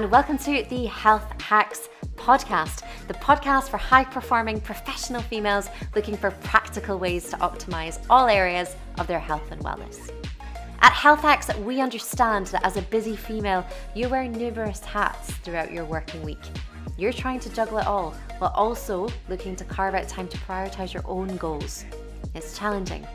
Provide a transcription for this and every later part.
And welcome to the Health Hacks podcast, the podcast for high performing professional females looking for practical ways to optimize all areas of their health and wellness. At Health Hacks, we understand that as a busy female, you wear numerous hats throughout your working week. You're trying to juggle it all while also looking to carve out time to prioritize your own goals. It's challenging.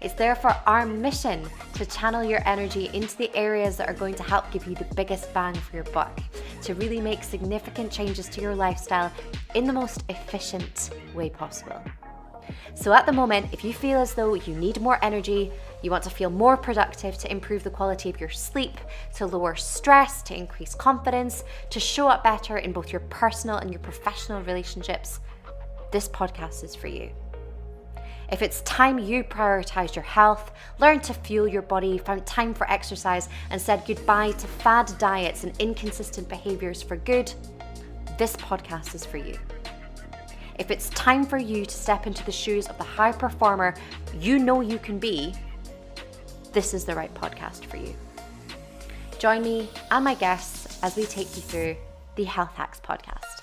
It's therefore our mission to channel your energy into the areas that are going to help give you the biggest bang for your buck, to really make significant changes to your lifestyle in the most efficient way possible. So, at the moment, if you feel as though you need more energy, you want to feel more productive to improve the quality of your sleep, to lower stress, to increase confidence, to show up better in both your personal and your professional relationships, this podcast is for you. If it's time you prioritize your health, learn to fuel your body, found time for exercise, and said goodbye to fad diets and inconsistent behaviors for good, this podcast is for you. If it's time for you to step into the shoes of the high performer you know you can be, this is the right podcast for you. Join me and my guests as we take you through the Health Hacks podcast.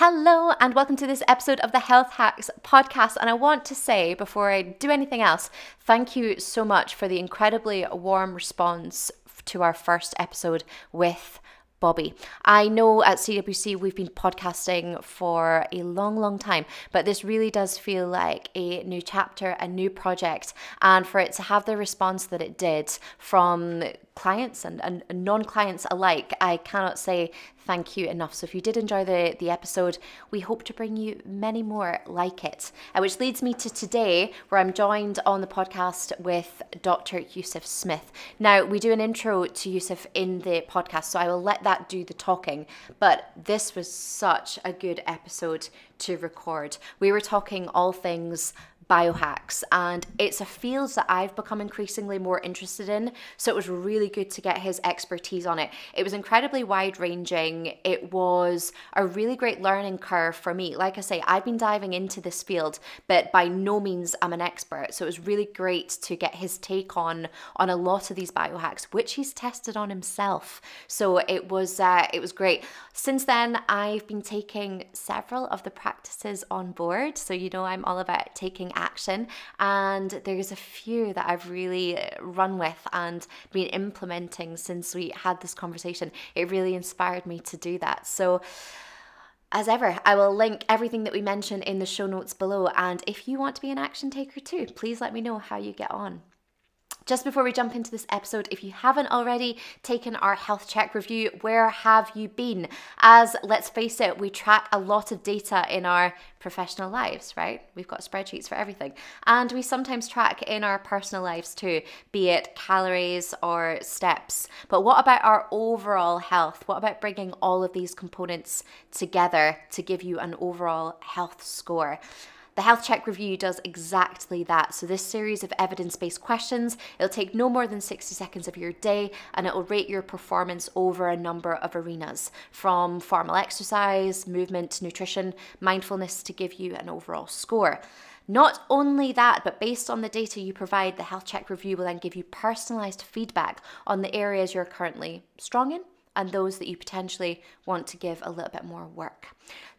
Hello, and welcome to this episode of the Health Hacks podcast. And I want to say, before I do anything else, thank you so much for the incredibly warm response to our first episode with Bobby. I know at CWC we've been podcasting for a long, long time, but this really does feel like a new chapter, a new project. And for it to have the response that it did from clients and, and non clients alike, I cannot say thank you enough. So if you did enjoy the, the episode, we hope to bring you many more like it. Uh, which leads me to today, where I'm joined on the podcast with Dr. Yusuf Smith. Now, we do an intro to Yusuf in the podcast, so I will let that do the talking. But this was such a good episode to record. We were talking all things biohacks and it's a field that I've become increasingly more interested in so it was really good to get his expertise on it. It was incredibly wide ranging it was a really great learning curve for me. Like I say I've been diving into this field but by no means I'm an expert so it was really great to get his take on on a lot of these biohacks which he's tested on himself. So it was uh, it was great. Since then I've been taking several of the practices on board. So you know I'm all about taking action. And there's a few that I've really uh, run with and been implementing since we had this conversation. It really inspired me to do that. So, as ever, I will link everything that we mentioned in the show notes below. And if you want to be an action taker too, please let me know how you get on. Just before we jump into this episode, if you haven't already taken our health check review, where have you been? As let's face it, we track a lot of data in our professional lives, right? We've got spreadsheets for everything. And we sometimes track in our personal lives too, be it calories or steps. But what about our overall health? What about bringing all of these components together to give you an overall health score? The Health Check Review does exactly that. So, this series of evidence based questions, it'll take no more than 60 seconds of your day and it will rate your performance over a number of arenas from formal exercise, movement, nutrition, mindfulness to give you an overall score. Not only that, but based on the data you provide, the Health Check Review will then give you personalized feedback on the areas you're currently strong in and those that you potentially want to give a little bit more work.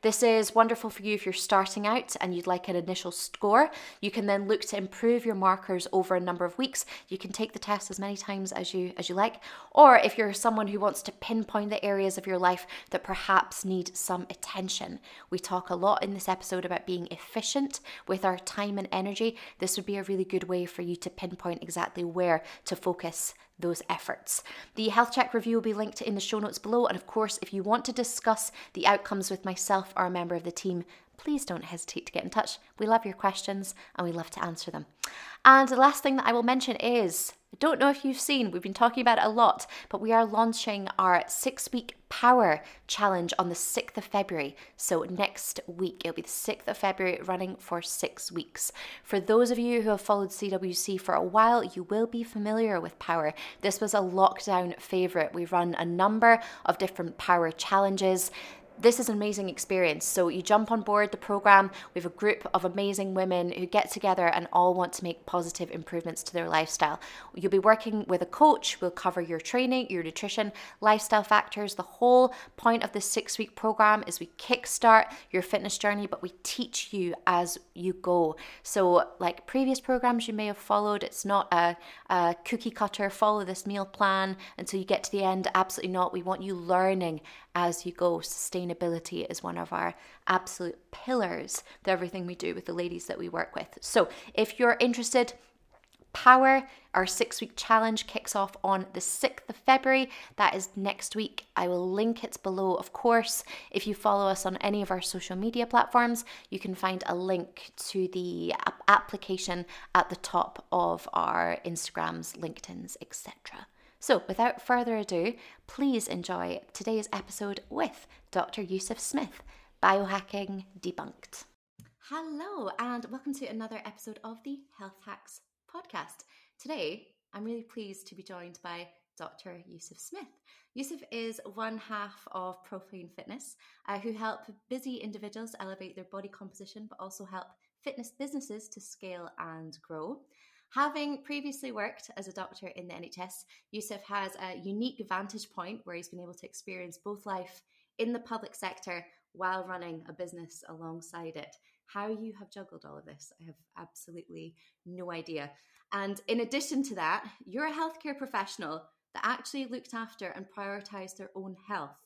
This is wonderful for you if you're starting out and you'd like an initial score. You can then look to improve your markers over a number of weeks. You can take the test as many times as you as you like. Or if you're someone who wants to pinpoint the areas of your life that perhaps need some attention. We talk a lot in this episode about being efficient with our time and energy. This would be a really good way for you to pinpoint exactly where to focus those efforts. The health check review will be linked in the show notes below. And of course, if you want to discuss the outcomes with myself or a member of the team, please don't hesitate to get in touch. We love your questions and we love to answer them. And the last thing that I will mention is I don't know if you've seen, we've been talking about it a lot, but we are launching our six week power challenge on the 6th of February. So, next week, it'll be the 6th of February, running for six weeks. For those of you who have followed CWC for a while, you will be familiar with power. This was a lockdown favourite. We run a number of different power challenges this is an amazing experience. So you jump on board the program. We have a group of amazing women who get together and all want to make positive improvements to their lifestyle. You'll be working with a coach. We'll cover your training, your nutrition, lifestyle factors. The whole point of this six week program is we kickstart your fitness journey, but we teach you as you go. So, like previous programs you may have followed, it's not a, a cookie cutter, follow this meal plan until you get to the end. Absolutely not. We want you learning as you go. Sustainability is one of our absolute pillars to everything we do with the ladies that we work with. So if you're interested, Power, our six week challenge kicks off on the 6th of February. That is next week. I will link it below, of course. If you follow us on any of our social media platforms, you can find a link to the application at the top of our Instagrams, LinkedIn's, etc. So, without further ado, please enjoy today's episode with Dr. Yusuf Smith, Biohacking Debunked. Hello, and welcome to another episode of the Health Hacks podcast. Today, I'm really pleased to be joined by Dr. Yusuf Smith. Yusuf is one half of Propane Fitness, uh, who help busy individuals elevate their body composition, but also help fitness businesses to scale and grow. Having previously worked as a doctor in the NHS, Yusuf has a unique vantage point where he's been able to experience both life in the public sector while running a business alongside it. How you have juggled all of this, I have absolutely no idea. And in addition to that, you're a healthcare professional that actually looked after and prioritized their own health.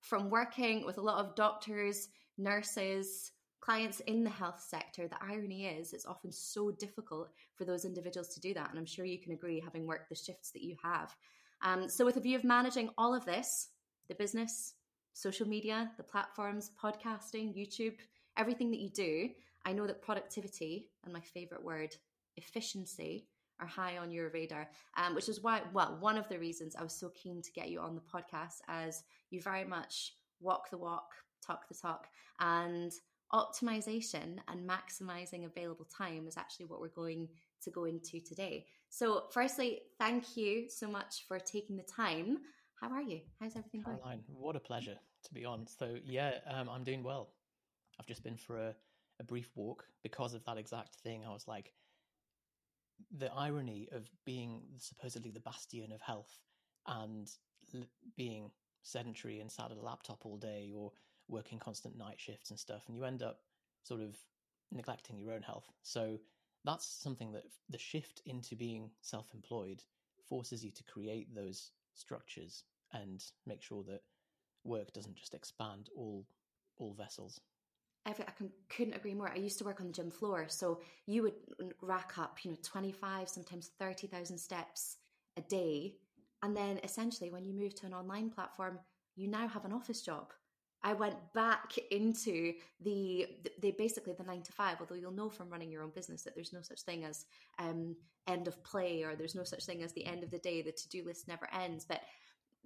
From working with a lot of doctors, nurses, clients in the health sector, the irony is it's often so difficult for those individuals to do that. And I'm sure you can agree, having worked the shifts that you have. Um, so, with a view of managing all of this, the business, social media, the platforms, podcasting, YouTube, everything that you do, I know that productivity and my favorite word, efficiency, are high on your radar, um, which is why, well, one of the reasons I was so keen to get you on the podcast, as you very much walk the walk, talk the talk, and optimization and maximizing available time is actually what we're going to go into today. So, firstly, thank you so much for taking the time. How are you? How's everything going? Caroline, what a pleasure to be on. So, yeah, um, I'm doing well. I've just been for a, a brief walk because of that exact thing. I was like, the irony of being supposedly the bastion of health and being sedentary and sat at a laptop all day or working constant night shifts and stuff, and you end up sort of neglecting your own health. So that's something that the shift into being self employed forces you to create those structures and make sure that work doesn't just expand all all vessels. Every, I can, couldn't agree more. I used to work on the gym floor, so you would rack up, you know, twenty five, sometimes thirty thousand steps a day, and then essentially, when you move to an online platform, you now have an office job. I went back into the, the basically the nine to five. Although you'll know from running your own business that there's no such thing as um, end of play, or there's no such thing as the end of the day. The to do list never ends. But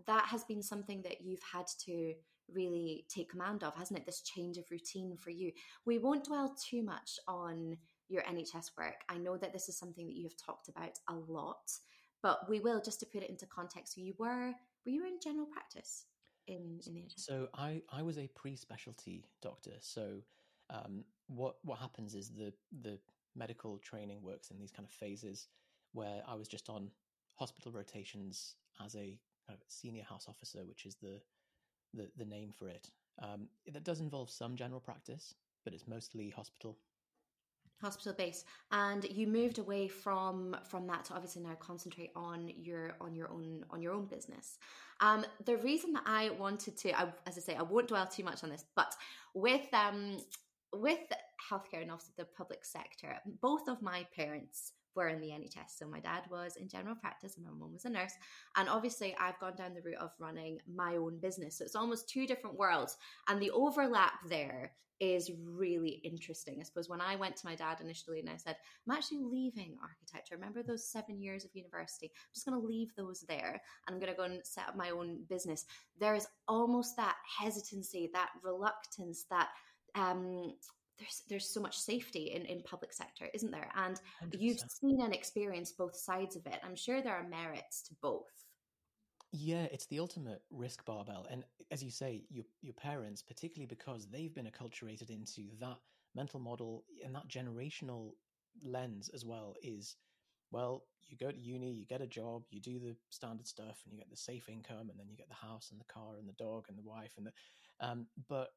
that has been something that you've had to really take command of, hasn't it? This change of routine for you. We won't dwell too much on your NHS work. I know that this is something that you have talked about a lot, but we will just to put it into context. You were were you in general practice? In, in the? So I, I was a pre-specialty doctor. So um, what what happens is the the medical training works in these kind of phases where I was just on hospital rotations as a kind of senior house officer, which is the the, the name for it. Um, that does involve some general practice, but it's mostly hospital hospital base and you moved away from from that to obviously now concentrate on your on your own on your own business. Um the reason that i wanted to I, as i say i won't dwell too much on this but with um with healthcare and also the public sector both of my parents were in the NHS. So my dad was in general practice and my mum was a nurse. And obviously I've gone down the route of running my own business. So it's almost two different worlds. And the overlap there is really interesting. I suppose when I went to my dad initially and I said, I'm actually leaving architecture. Remember those seven years of university? I'm just going to leave those there and I'm going to go and set up my own business. There is almost that hesitancy, that reluctance, that um, there's there's so much safety in in public sector isn't there and you have seen and experienced both sides of it i'm sure there are merits to both Yeah, it's the ultimate risk barbell. And as you say, your your parents, particularly because they've been acculturated into that mental model and that generational lens as well, is well, you go to uni, you get a job, you do the standard stuff, and you get the safe income, and then you get the house and the car and the dog and the wife and the. Um, but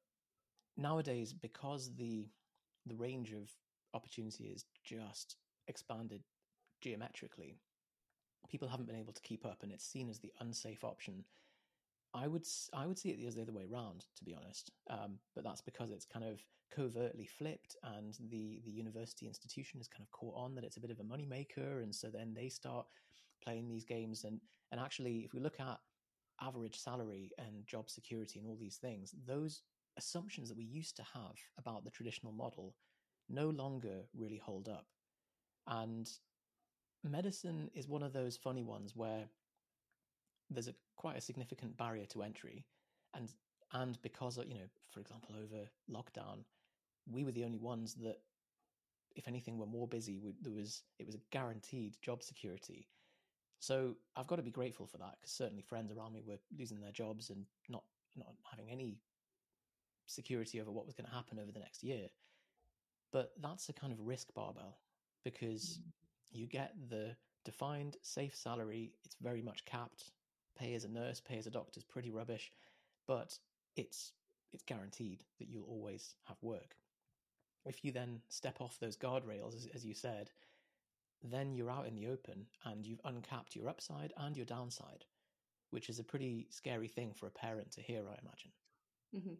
nowadays, because the the range of opportunity is just expanded geometrically, people haven't been able to keep up, and it's seen as the unsafe option. I would I would see it as the other way around, to be honest. Um, but that's because it's kind of covertly flipped, and the the university institution has kind of caught on that it's a bit of a moneymaker, and so then they start playing these games. And and actually, if we look at average salary and job security and all these things, those assumptions that we used to have about the traditional model no longer really hold up. And medicine is one of those funny ones where there's a quite a significant barrier to entry and and because you know for example over lockdown we were the only ones that if anything were more busy we, there was it was a guaranteed job security so i've got to be grateful for that because certainly friends around me were losing their jobs and not not having any security over what was going to happen over the next year but that's a kind of risk barbell because mm-hmm you get the defined safe salary. It's very much capped. Pay as a nurse, pay as a doctor is pretty rubbish, but it's it's guaranteed that you'll always have work. If you then step off those guardrails, as, as you said, then you're out in the open and you've uncapped your upside and your downside, which is a pretty scary thing for a parent to hear, I imagine. Mm-hmm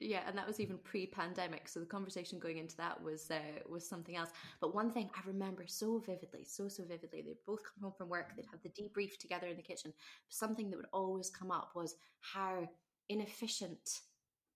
yeah and that was even pre-pandemic so the conversation going into that was uh, was something else. But one thing i remember so vividly so so vividly they'd both come home from work they'd have the debrief together in the kitchen something that would always come up was how inefficient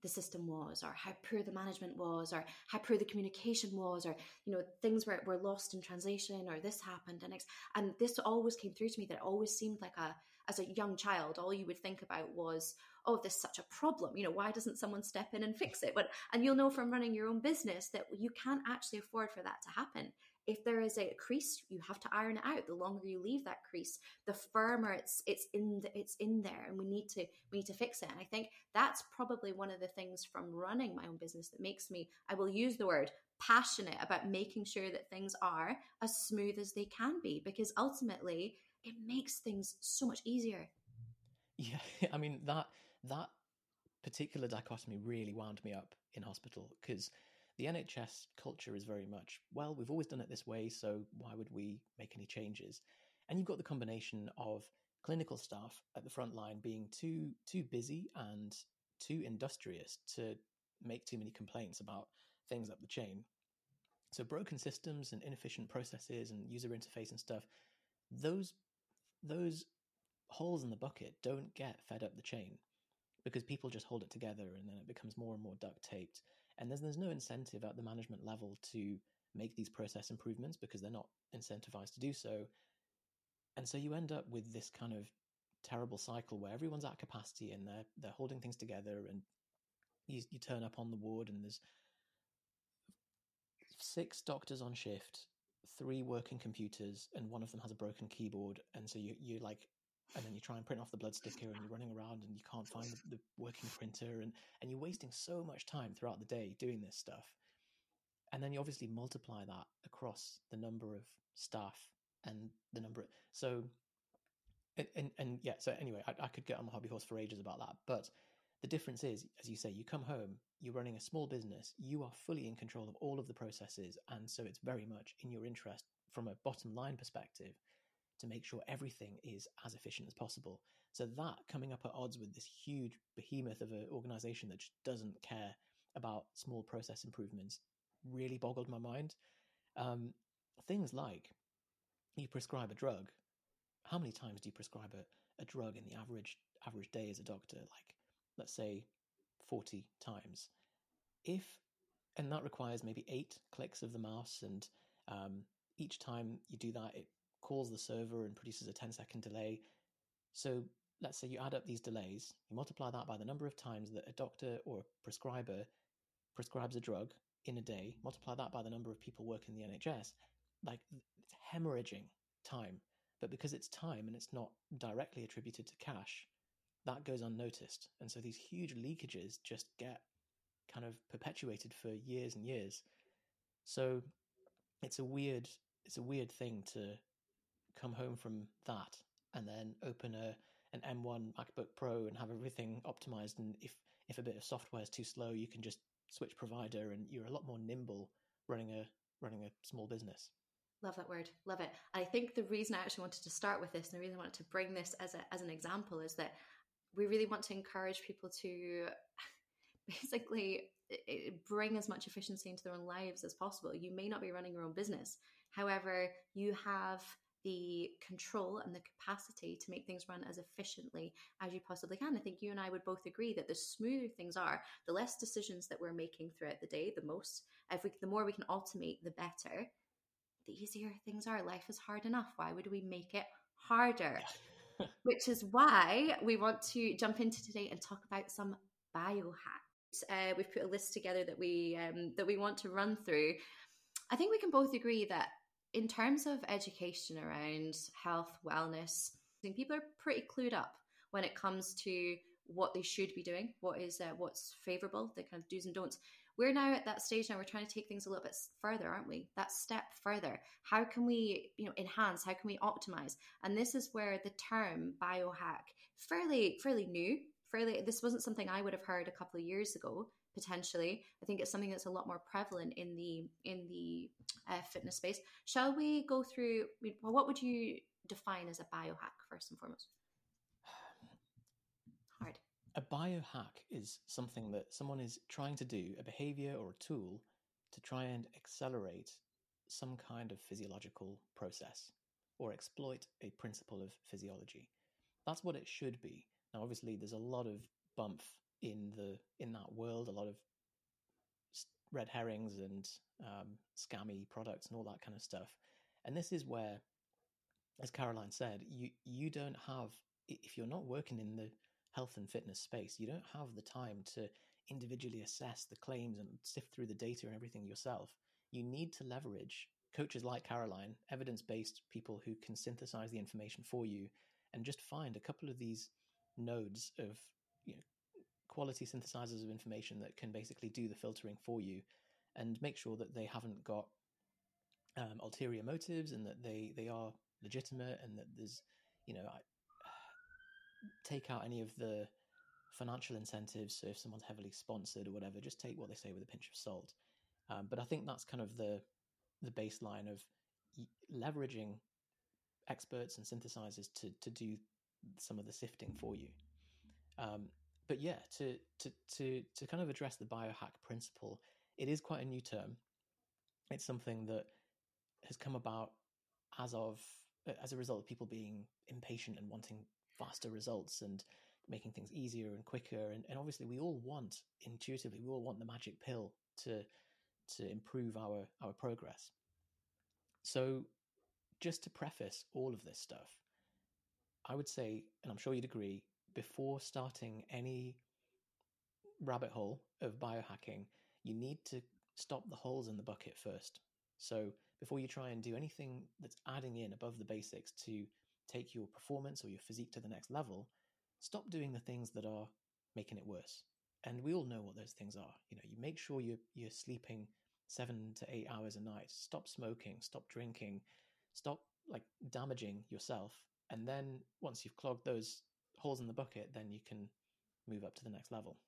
the system was or how poor the management was or how poor the communication was or you know things were, were lost in translation or this happened and and this always came through to me that it always seemed like a as a young child all you would think about was oh this is such a problem. You know why doesn't someone step in and fix it? But and you'll know from running your own business that you can't actually afford for that to happen. If there is a crease you have to iron it out. The longer you leave that crease the firmer it's it's in the, it's in there and we need to we need to fix it. And i think that's probably one of the things from running my own business that makes me i will use the word passionate about making sure that things are as smooth as they can be because ultimately it makes things so much easier yeah i mean that that particular dichotomy really wound me up in hospital because the NHS culture is very much, well, we've always done it this way, so why would we make any changes? And you've got the combination of clinical staff at the front line being too too busy and too industrious to make too many complaints about things up the chain. So broken systems and inefficient processes and user interface and stuff, those those holes in the bucket don't get fed up the chain because people just hold it together and then it becomes more and more duct taped. And there's there's no incentive at the management level to make these process improvements because they're not incentivized to do so. And so you end up with this kind of terrible cycle where everyone's at capacity and they're they're holding things together and you, you turn up on the ward and there's six doctors on shift three working computers and one of them has a broken keyboard and so you you like and then you try and print off the blood sticker and you're running around and you can't find the, the, working printer and and you're wasting so much time throughout the day doing this stuff. And then you obviously multiply that across the number of staff and the number of, so and, and, and yeah so anyway I, I could get on my hobby horse for ages about that but the difference is as you say you come home you're running a small business you are fully in control of all of the processes and so it's very much in your interest from a bottom line perspective to make sure everything is as efficient as possible. So that coming up at odds with this huge behemoth of an organization that just doesn't care about small process improvements really boggled my mind. Um, things like you prescribe a drug. How many times do you prescribe a, a drug in the average average day as a doctor? Like, let's say, forty times. If and that requires maybe eight clicks of the mouse, and um, each time you do that, it calls the server and produces a 10 second delay. So let's say you add up these delays, you multiply that by the number of times that a doctor or a prescriber prescribes a drug in a day, multiply that by the number of people working in the NHS, like it's hemorrhaging time But because it's time and it's not directly attributed to cash, that goes unnoticed. And so these huge leakages just get kind of perpetuated for years and years. So it's a weird it's a weird thing to come home from that and then open a an M1 MacBook Pro and have everything optimized and if if a bit of software is too slow you can just switch provider and you're a lot more nimble running a running a small business. Love that word. Love it. I think the reason I actually wanted to start with this and the reason I wanted to bring this as a as an example is that we really want to encourage people to basically bring as much efficiency into their own lives as possible. You may not be running your own business. However, you have the control and the capacity to make things run as efficiently as you possibly can. I think you and I would both agree that the smoother things are, the less decisions that we're making throughout the day, the most, if we, the more we can automate, the better. The easier things are. Life is hard enough. Why would we make it harder? Which is why we want to jump into today and talk about some biohacks. Uh, we've put a list together that we um, that we want to run through. I think we can both agree that in terms of education around health, wellness, people are pretty clued up when it comes to what they should be doing, what is uh, what's favorable, the kind of do's and don'ts. We're now at that stage now. We're trying to take things a little bit further, aren't we? That step further. How can we, you know, enhance? How can we optimize? And this is where the term biohack, fairly fairly new, fairly. This wasn't something I would have heard a couple of years ago potentially. I think it's something that's a lot more prevalent in the in the uh, fitness space. Shall we go through? Well, what would you define as a biohack first and foremost? A biohack is something that someone is trying to do, a behavior or a tool to try and accelerate some kind of physiological process or exploit a principle of physiology. That's what it should be. Now, obviously, there's a lot of bump in the in that world, a lot of red herrings and um, scammy products and all that kind of stuff. And this is where, as Caroline said, you you don't have if you're not working in the health and fitness space, you don't have the time to individually assess the claims and sift through the data and everything yourself. You need to leverage coaches like Caroline, evidence based people who can synthesize the information for you and just find a couple of these nodes of you know, quality synthesizers of information that can basically do the filtering for you and make sure that they haven't got um, ulterior motives and that they they are legitimate and that there's you know I, take out any of the financial incentives so if someone's heavily sponsored or whatever just take what they say with a pinch of salt um, but i think that's kind of the the baseline of leveraging experts and synthesizers to to do some of the sifting for you um, but yeah, to to to to kind of address the biohack principle, it is quite a new term. It's something that has come about as of as a result of people being impatient and wanting faster results and making things easier and quicker and, and obviously we all want intuitively we all want the magic pill to to improve our our progress so just to preface all of this stuff i would say and i'm sure you'd agree before starting any rabbit hole of biohacking, you need to stop the holes in the bucket first. So before you try and do anything that's adding in above the basics to take your performance or your physique to the next level, stop doing the things that are making it worse. And we all know what those things are. You know, you make sure you're you're sleeping seven to eight hours a night. Stop smoking. Stop drinking. Stop like damaging yourself. And then once you've clogged those holes in the bucket, then you can move up to the next level.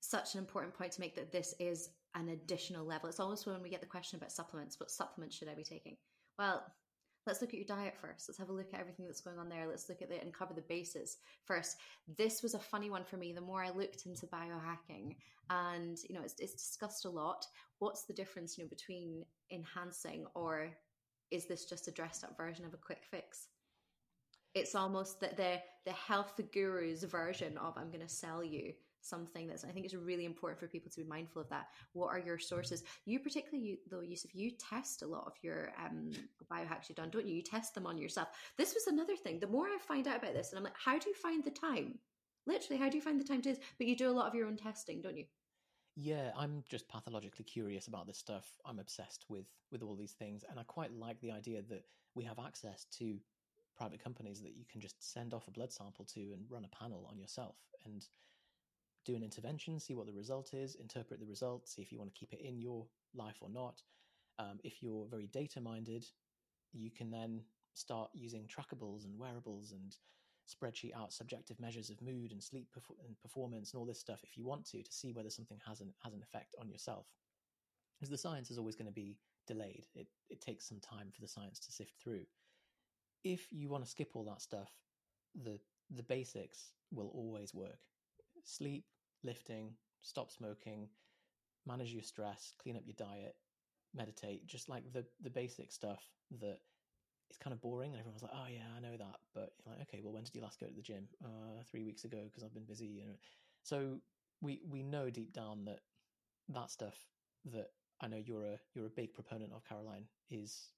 Such an important point to make that this is an additional level. It's almost when we get the question about supplements, what supplements should I be taking? Well, let's look at your diet first. Let's have a look at everything that's going on there. Let's look at it and cover the bases first. This was a funny one for me. The more I looked into biohacking, and you know, it's, it's discussed a lot. What's the difference, you know, between enhancing or is this just a dressed up version of a quick fix? it's almost that the the health gurus version of I'm going to sell you something that's I think it's really important for people to be mindful of that. What are your sources? You particularly you, though, Yusuf, you test a lot of your um, biohacks you've done, don't you? You test them on yourself. This was another thing. The more I find out about this, and I'm like, how do you find the time? Literally, how do you find the time to? But you do a lot of your own testing, don't you? Yeah, I'm just pathologically curious about this stuff. I'm obsessed with with all these things, and I quite like the idea that we have access to private companies that you can just send off a blood sample to and run a panel on yourself and do an intervention, see what the result is, interpret the result, see if you want to keep it in your life or not. Um, if you're very data minded, you can then start using trackables and wearables and spreadsheet out subjective measures of mood and sleep perf- and performance and all this stuff if you want to to see whether something has an has an effect on yourself. Because the science is always going to be delayed. It it takes some time for the science to sift through. If you want to skip all that stuff the the basics will always work. Sleep lifting stop smoking manage your stress clean up your diet meditate just like the the basic stuff that it's kind of boring and everyone's like oh yeah i know that but you're like okay well when did you last go to the gym? Uh, three weeks ago because i've been busy you know. So we we know deep down that that stuff that i know you're a you're a big proponent of caroline is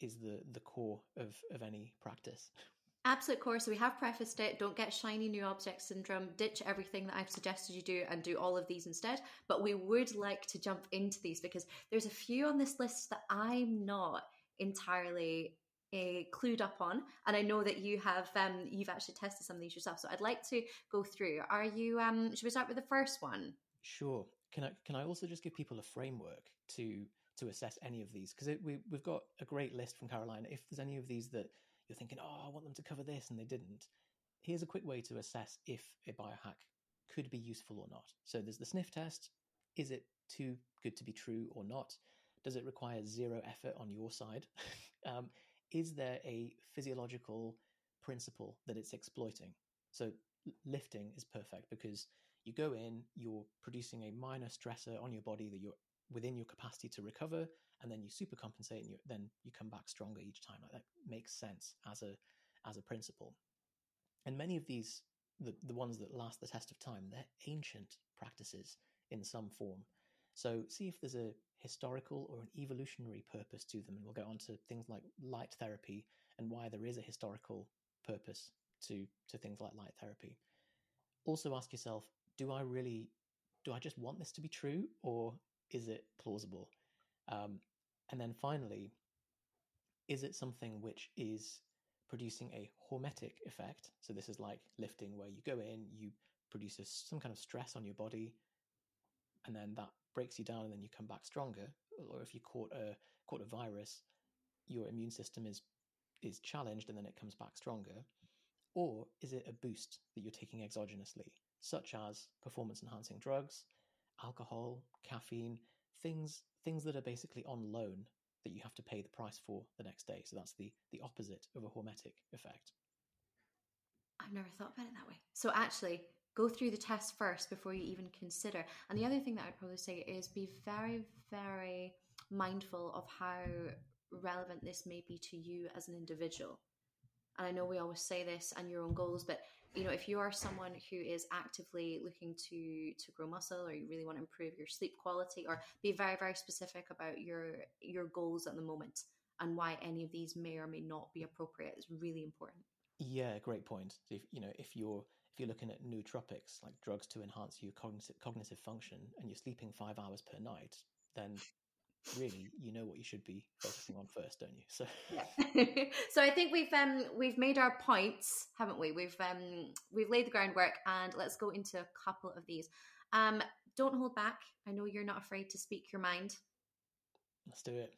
is the the core of of any practice Absolute core. So we have prefaced it. Don't get shiny new object syndrome. Ditch everything that I've suggested you do and do all of these instead. But we would like to jump into these because there's a few on this list that I'm not entirely uh, clued up on and i know that you have um you've actually tested some of these yourself so i'd like to go through are you um should we start with the first one sure can i can i also just give people a framework to to assess any of these because we, we've got a great list from caroline if there's any of these that you're thinking oh i want them to cover this and they didn't here's a quick way to assess if a biohack could be useful or not so there's the sniff test is it too good to be true or not does it require zero effort on your side? um, is there a physiological principle that it's exploiting? So lifting is perfect because you go in, you're producing a minor stressor on your body that you're within your capacity to recover, and then you supercompensate, and you, then you come back stronger each time. Like that makes sense as a as a principle. And many of these, the the ones that last the test of time, they're ancient practices in some form. So see if there's a historical or an evolutionary purpose to them. And we'll go on to things like light therapy and why there is a historical purpose to, to things like light therapy. Also ask yourself, do I really, do I just want this to be true or is it plausible? Um, and then finally, is it something which is producing a hormetic effect? So this is like lifting where you go in, you produce a, some kind of stress on your body, and then that breaks you down and then you come back stronger, or if you caught a caught a virus, your immune system is is challenged and then it comes back stronger, or is it a boost that you're taking exogenously, such as performance enhancing drugs, alcohol, caffeine, things things that are basically on loan that you have to pay the price for the next day. So that's the the opposite of a hormetic effect. I've never thought about it that way. So actually, go through the test first before you even consider. And the other thing that I'd probably say is be very, very mindful of how relevant this may be to you as an individual. And I know we always say this and your own goals, but you know, if you are someone who is actively looking to to grow muscle or you really want to improve your sleep quality or be very, very specific about your your goals at the moment and why any of these may or may not be appropriate is really important. Yeah, great point. If you know, if you're if you're looking at nootropics, like drugs to enhance your cognitive, cognitive function, and you're sleeping five hours per night, then really you know what you should be focusing on first, don't you? So yeah. so I think we've um we've made our points, haven't we? We've um we've laid the groundwork, and let's go into a couple of these. Um, don't hold back. I know you're not afraid to speak your mind. Let's do it.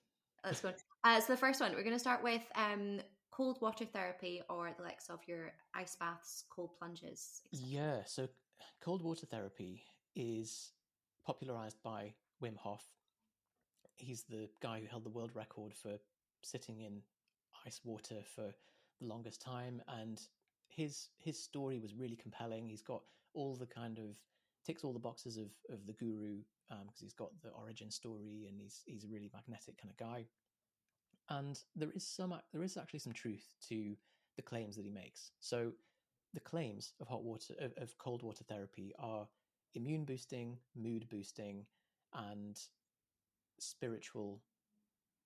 Let's go. Uh, so the first one, we're going to start with um cold water therapy or the likes of your ice baths, cold plunges? Yeah, so cold water therapy is popularized by Wim Hof. He's the guy who held the world record for sitting in ice water for the longest time and his his story was really compelling. He's got all the kind of ticks all the boxes of of the guru because um, he's got the origin story and he's he's a really magnetic kind of guy and there is some there is actually some truth to the claims that he makes. So the claims of hot water of, of cold water therapy are immune boosting, mood boosting, and spiritual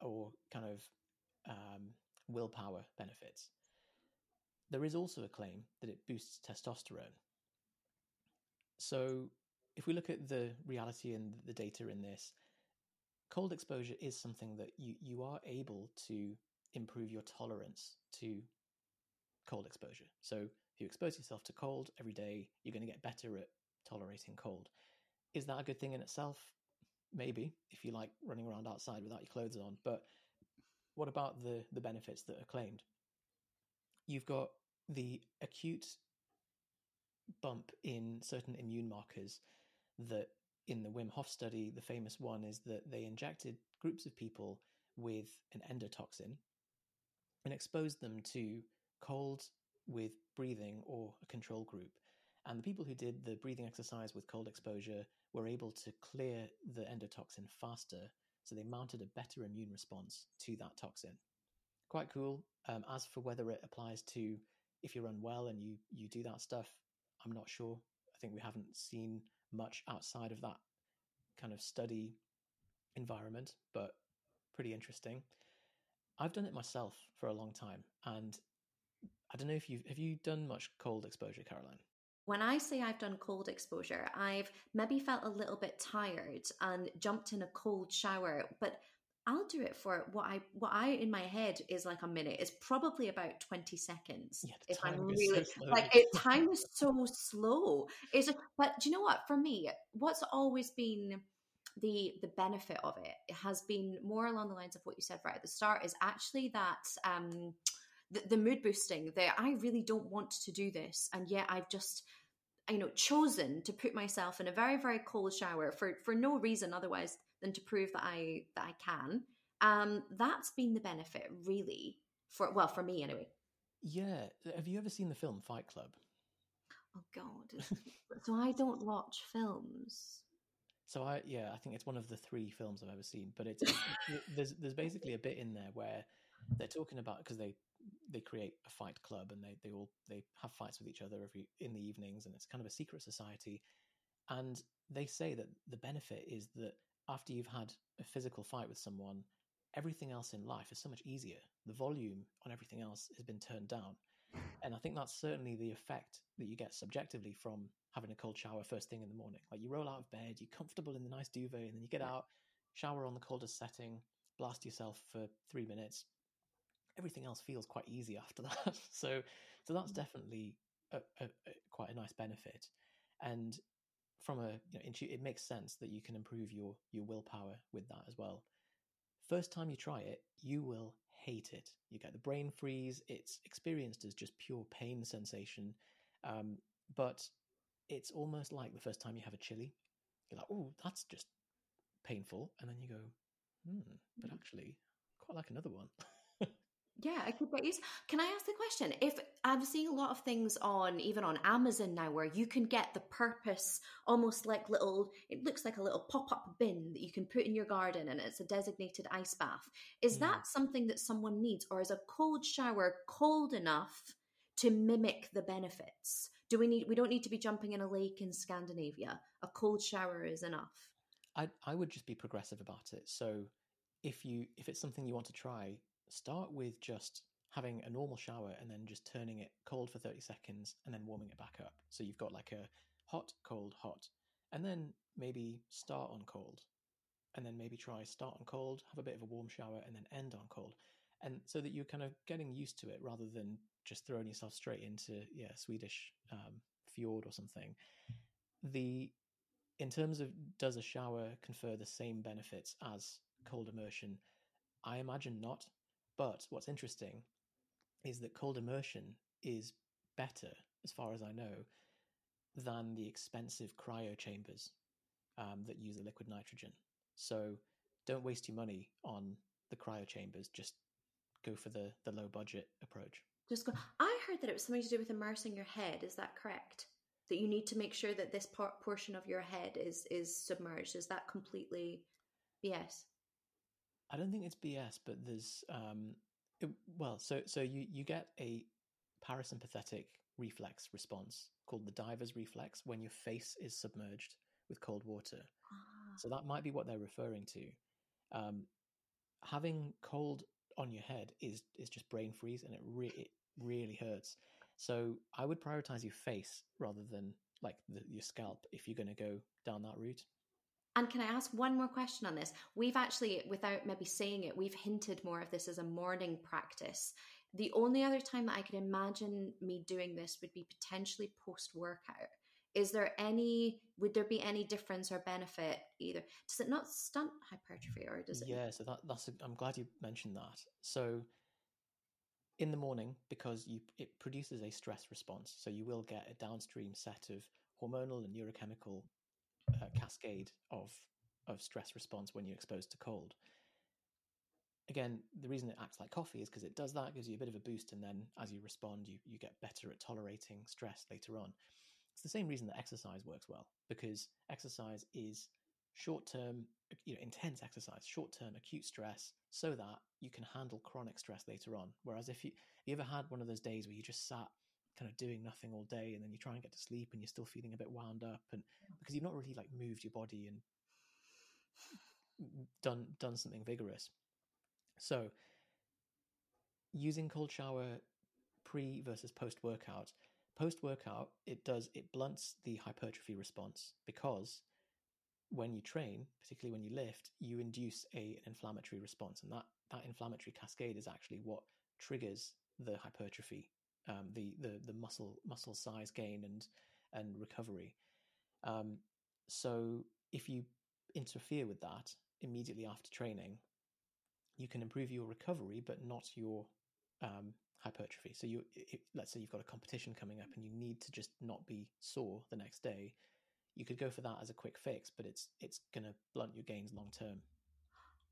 or kind of um, willpower benefits. There is also a claim that it boosts testosterone. So, if we look at the reality and the data in this, cold exposure is something that you, you are able to improve your tolerance to cold exposure. So if you expose yourself to cold every day, you're going to get better at tolerating cold. Is that a good thing in itself? Maybe if you like running around outside without your clothes on. But what about the the benefits that are claimed? You've got the acute bump in certain immune markers that in the Wim Hof study, the famous one is that they injected groups of people with an endotoxin and exposed them to cold with breathing or a control group. And the people who did the breathing exercise with cold exposure were able to clear the endotoxin faster. So they mounted a better immune response to that toxin. Quite cool. Um, as for whether it applies to if you're unwell and you you do that stuff, I'm not sure. I think we haven't seen much outside of that kind of study environment, but pretty interesting. I've done it myself for a long time, and I don't know if you've have you done much cold exposure, Caroline. When I say I've done cold exposure, I've maybe felt a little bit tired and jumped in a cold shower, but I'll do it for what I what I in my head is like a minute. It's probably about twenty seconds. Yeah, if I'm really so like it, time is so slow. It's but do you know what? For me, what's always been the the benefit of it, it has been more along the lines of what you said right at the start. Is actually that um the, the mood boosting. That I really don't want to do this, and yet I've just you know chosen to put myself in a very very cold shower for for no reason otherwise than to prove that I that I can. Um, that's been the benefit, really, for well, for me anyway. Yeah. Have you ever seen the film Fight Club? Oh God! so I don't watch films. So I yeah, I think it's one of the three films I've ever seen. But it's there's there's basically a bit in there where they're talking about because they they create a fight club and they they all they have fights with each other every in the evenings and it's kind of a secret society and they say that the benefit is that after you've had a physical fight with someone, everything else in life is so much easier. The volume on everything else has been turned down. And I think that's certainly the effect that you get subjectively from having a cold shower first thing in the morning. Like you roll out of bed, you're comfortable in the nice duvet, and then you get out, shower on the coldest setting, blast yourself for three minutes. Everything else feels quite easy after that. so, so that's mm. definitely a, a, a, quite a nice benefit. And from a you know, it makes sense that you can improve your your willpower with that as well. First time you try it, you will hate it. You get the brain freeze. It's experienced as just pure pain sensation, um, but it's almost like the first time you have a chili. You're like, oh, that's just painful, and then you go, hmm, but mm. actually, quite like another one. Yeah, I could get used. Can I ask the question? If I'm seeing a lot of things on even on Amazon now where you can get the purpose almost like little it looks like a little pop-up bin that you can put in your garden and it's a designated ice bath. Is mm. that something that someone needs or is a cold shower cold enough to mimic the benefits? Do we need we don't need to be jumping in a lake in Scandinavia. A cold shower is enough. I I would just be progressive about it. So if you if it's something you want to try, start with just having a normal shower and then just turning it cold for 30 seconds and then warming it back up. So you've got like a hot, cold, hot. And then maybe start on cold. And then maybe try start on cold, have a bit of a warm shower, and then end on cold. And so that you're kind of getting used to it rather than just throwing yourself straight into, yeah, Swedish um, fjord or something. The in terms of does a shower confer the same benefits as cold immersion? I imagine not. But what's interesting is that cold immersion is better, as far as I know, than the expensive cryo chambers um, that use the liquid nitrogen. So don't waste your money on the cryo chambers. Just go for the the low budget approach. Just go. I heard that it was something to do with immersing your head. Is that correct? That you need to make sure that this part, portion of your head is is submerged. Is that completely BS? I don't think it's BS, but there's um, it, well, so so you you get a parasympathetic reflex response called the diver's reflex when your face is submerged with cold water. Ah. So that might be what they're referring to. Um, having cold on your head is is just brain freeze, and it, re- it really hurts. So I would prioritize your face rather than like the, your scalp if you're going to go down that route. And can I ask one more question on this? We've actually, without maybe saying it, we've hinted more of this as a morning practice. The only other time that I could imagine me doing this would be potentially post workout. Is there any, would there be any difference or benefit either? Does it not stunt hypertrophy or does it? Yeah, so that, that's, I'm glad you mentioned that. So in the morning, because you, it produces a stress response, so you will get a downstream set of hormonal and neurochemical uh, cascade of of stress response when you're exposed to cold. Again, the reason it acts like coffee is because it does that, gives you a bit of a boost, and then as you respond, you you get better at tolerating stress later on. It's the same reason that exercise works well because exercise is short term, you know, intense exercise, short term acute stress, so that you can handle chronic stress later on. Whereas if you, you ever had one of those days where you just sat kind of doing nothing all day and then you try and get to sleep and you're still feeling a bit wound up and because you've not really like moved your body and done done something vigorous. So using cold shower pre versus post workout post workout it does it blunts the hypertrophy response because when you train particularly when you lift you induce a, an inflammatory response and that that inflammatory cascade is actually what triggers the hypertrophy um, the the the muscle muscle size gain and and recovery. Um, so if you interfere with that immediately after training, you can improve your recovery, but not your um, hypertrophy. So you, if, let's say you've got a competition coming up and you need to just not be sore the next day, you could go for that as a quick fix, but it's it's going to blunt your gains long term.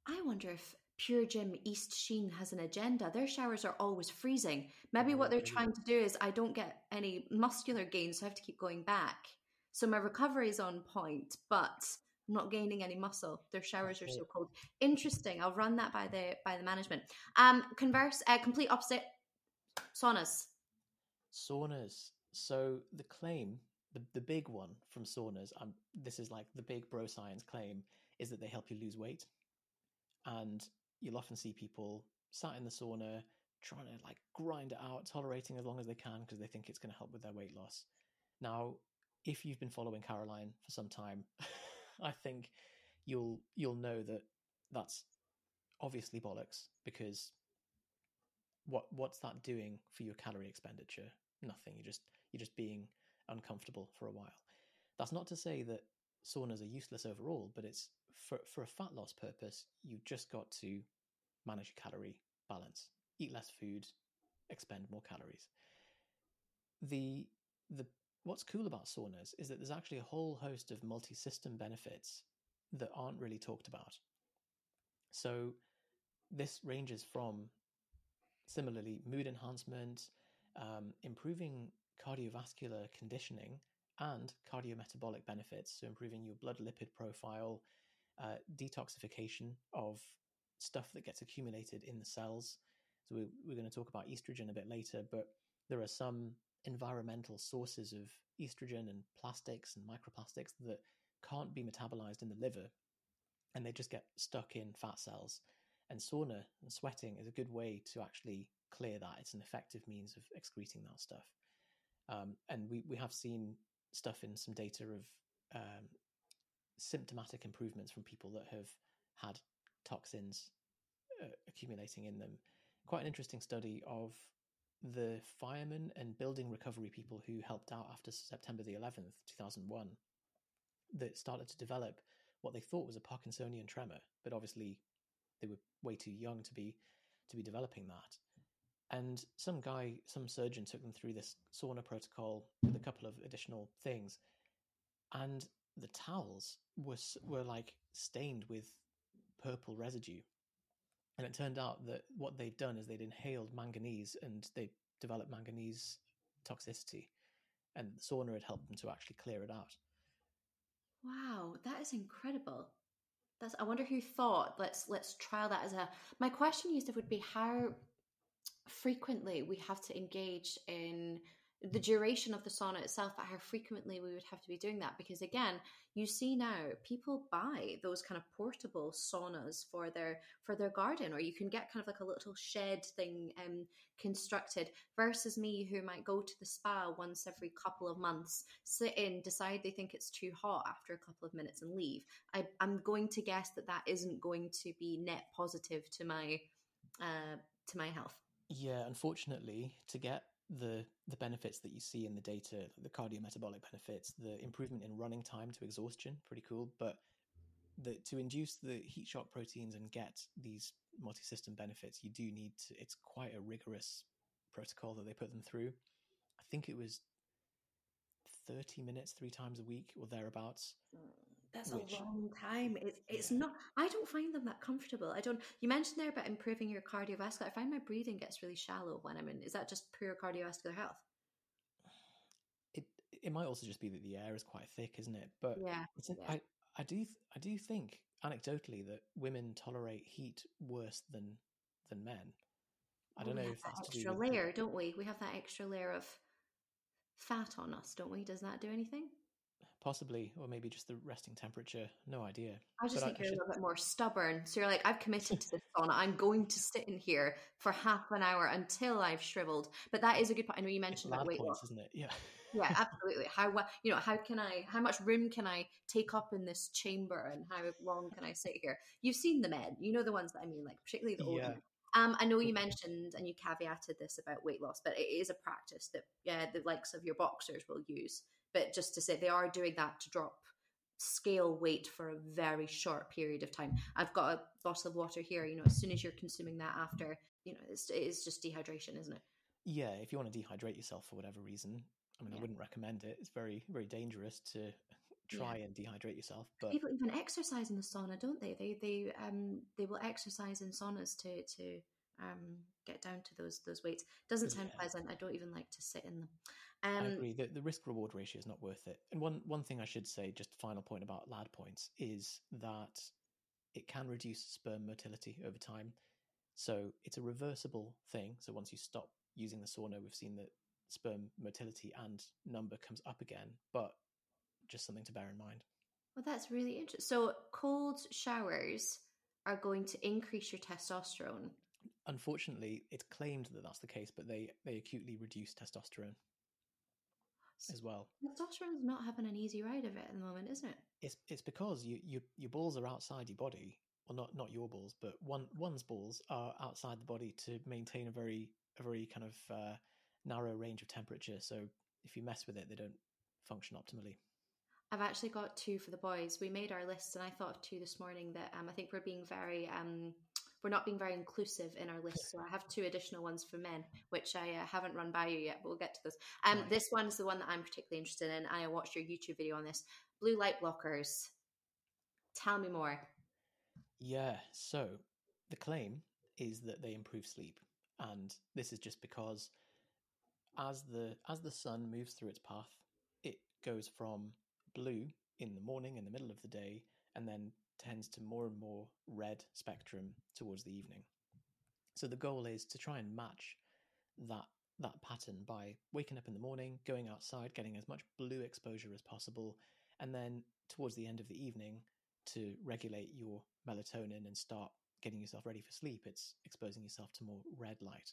I wonder if Pure Gym East Sheen has an agenda. Their showers are always freezing. Maybe what they're trying to do is I don't get any muscular gains, so I have to keep going back. So my recovery is on point, but I'm not gaining any muscle. Their showers are so cold. Interesting. I'll run that by the by the management. Um, converse, uh, complete opposite. Saunas. Saunas. So the claim, the the big one from saunas, um, this is like the big bro science claim, is that they help you lose weight. And you'll often see people sat in the sauna trying to like grind it out, tolerating as long as they can because they think it's going to help with their weight loss. Now, if you've been following Caroline for some time, I think you'll you'll know that that's obviously bollocks because what what's that doing for your calorie expenditure? Nothing. You're just you're just being uncomfortable for a while. That's not to say that saunas are useless overall, but it's for for a fat loss purpose, you've just got to manage your calorie balance, eat less food, expend more calories. The the what's cool about saunas is that there's actually a whole host of multi-system benefits that aren't really talked about. So this ranges from similarly mood enhancement, um, improving cardiovascular conditioning and cardiometabolic benefits, so improving your blood lipid profile, uh, detoxification of stuff that gets accumulated in the cells. So we, we're going to talk about estrogen a bit later, but there are some environmental sources of estrogen and plastics and microplastics that can't be metabolized in the liver and they just get stuck in fat cells. And sauna and sweating is a good way to actually clear that. It's an effective means of excreting that stuff. Um, and we, we have seen stuff in some data of um, symptomatic improvements from people that have had toxins uh, accumulating in them. Quite an interesting study of the firemen and building recovery people who helped out after September the 11th, 2001, that started to develop what they thought was a Parkinsonian tremor, but obviously they were way too young to be to be developing that. And some guy, some surgeon took them through this sauna protocol with a couple of additional things. And the towels were, were like stained with purple residue. And it turned out that what they'd done is they'd inhaled manganese and they developed manganese toxicity. And the sauna had helped them to actually clear it out. Wow, that is incredible. That's I wonder who thought let's let's trial that as a my question Yusuf would be how frequently we have to engage in the duration of the sauna itself, but how frequently we would have to be doing that. Because again, you see now people buy those kind of portable saunas for their for their garden, or you can get kind of like a little shed thing um, constructed. Versus me, who might go to the spa once every couple of months, sit in, decide they think it's too hot after a couple of minutes, and leave. I, I'm going to guess that that isn't going to be net positive to my uh, to my health. Yeah, unfortunately, to get the the benefits that you see in the data, the cardiometabolic benefits, the improvement in running time to exhaustion, pretty cool. But the, to induce the heat shock proteins and get these multi-system benefits, you do need to. It's quite a rigorous protocol that they put them through. I think it was thirty minutes three times a week or thereabouts. Hmm. That's which, a long time. It's it's yeah. not. I don't find them that comfortable. I don't. You mentioned there about improving your cardiovascular. I find my breathing gets really shallow when I'm in. Is that just pure cardiovascular health? It it might also just be that the air is quite thick, isn't it? But yeah, yeah. I I do I do think anecdotally that women tolerate heat worse than than men. I don't well, know if that that's extra layer, don't we? We have that extra layer of fat on us, don't we? Does that do anything? Possibly, or maybe just the resting temperature. No idea. I just but think I, you're I should... a little bit more stubborn. So you're like, I've committed to this sauna. I'm going to sit in here for half an hour until I've shriveled. But that is a good point. I know you mentioned that weight points, loss, isn't it? Yeah. yeah, absolutely. How you know how can I? How much room can I take up in this chamber, and how long can I sit here? You've seen the men. You know the ones that I mean, like particularly the older. Yeah. Um, I know you mentioned and you caveated this about weight loss, but it is a practice that yeah, the likes of your boxers will use. But just to say, they are doing that to drop scale weight for a very short period of time. I've got a bottle of water here. You know, as soon as you're consuming that after, you know, it's, it is just dehydration, isn't it? Yeah, if you want to dehydrate yourself for whatever reason, I mean, yeah. I wouldn't recommend it. It's very, very dangerous to try yeah. and dehydrate yourself. But people even exercise in the sauna, don't they? They they um they will exercise in saunas to to um get down to those those weights. Doesn't sound yeah. pleasant. I don't even like to sit in them. Um, I agree. The, the risk reward ratio is not worth it. And one one thing I should say, just final point about LAD points, is that it can reduce sperm motility over time. So it's a reversible thing. So once you stop using the sauna, we've seen that sperm motility and number comes up again. But just something to bear in mind. Well, that's really interesting. So, cold showers are going to increase your testosterone. Unfortunately, it's claimed that that's the case, but they they acutely reduce testosterone as well. Testosterone is not having an easy ride of it at the moment, isn't it? It's it's because you, you your balls are outside your body. Well, not not your balls, but one one's balls are outside the body to maintain a very a very kind of uh, narrow range of temperature. So if you mess with it, they don't function optimally. I've actually got two for the boys. We made our list, and I thought of two this morning that um, I think we're being very um, we're not being very inclusive in our list. So I have two additional ones for men, which I uh, haven't run by you yet, but we'll get to this. Um, right. This one is the one that I'm particularly interested in. I watched your YouTube video on this. Blue light blockers. Tell me more. Yeah. So the claim is that they improve sleep, and this is just because as the as the sun moves through its path, it goes from blue in the morning, in the middle of the day, and then tends to more and more red spectrum towards the evening. So the goal is to try and match that that pattern by waking up in the morning, going outside, getting as much blue exposure as possible, and then towards the end of the evening to regulate your melatonin and start getting yourself ready for sleep. It's exposing yourself to more red light.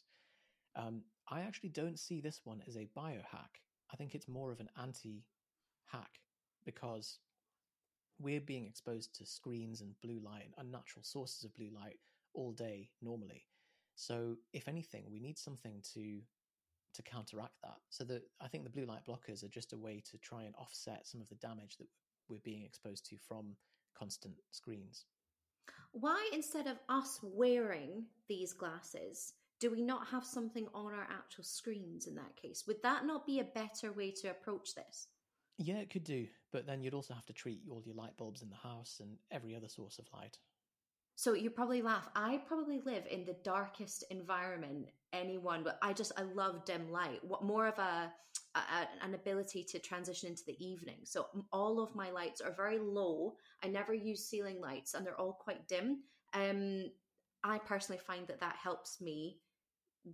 Um, I actually don't see this one as a biohack. I think it's more of an anti hack because we're being exposed to screens and blue light and unnatural sources of blue light all day normally. So if anything, we need something to to counteract that. So that I think the blue light blockers are just a way to try and offset some of the damage that we're being exposed to from constant screens. Why instead of us wearing these glasses, do we not have something on our actual screens in that case? Would that not be a better way to approach this? Yeah, it could do, but then you'd also have to treat all your light bulbs in the house and every other source of light. So you probably laugh. I probably live in the darkest environment anyone, but I just I love dim light. What more of a, a an ability to transition into the evening. So all of my lights are very low. I never use ceiling lights, and they're all quite dim. Um, I personally find that that helps me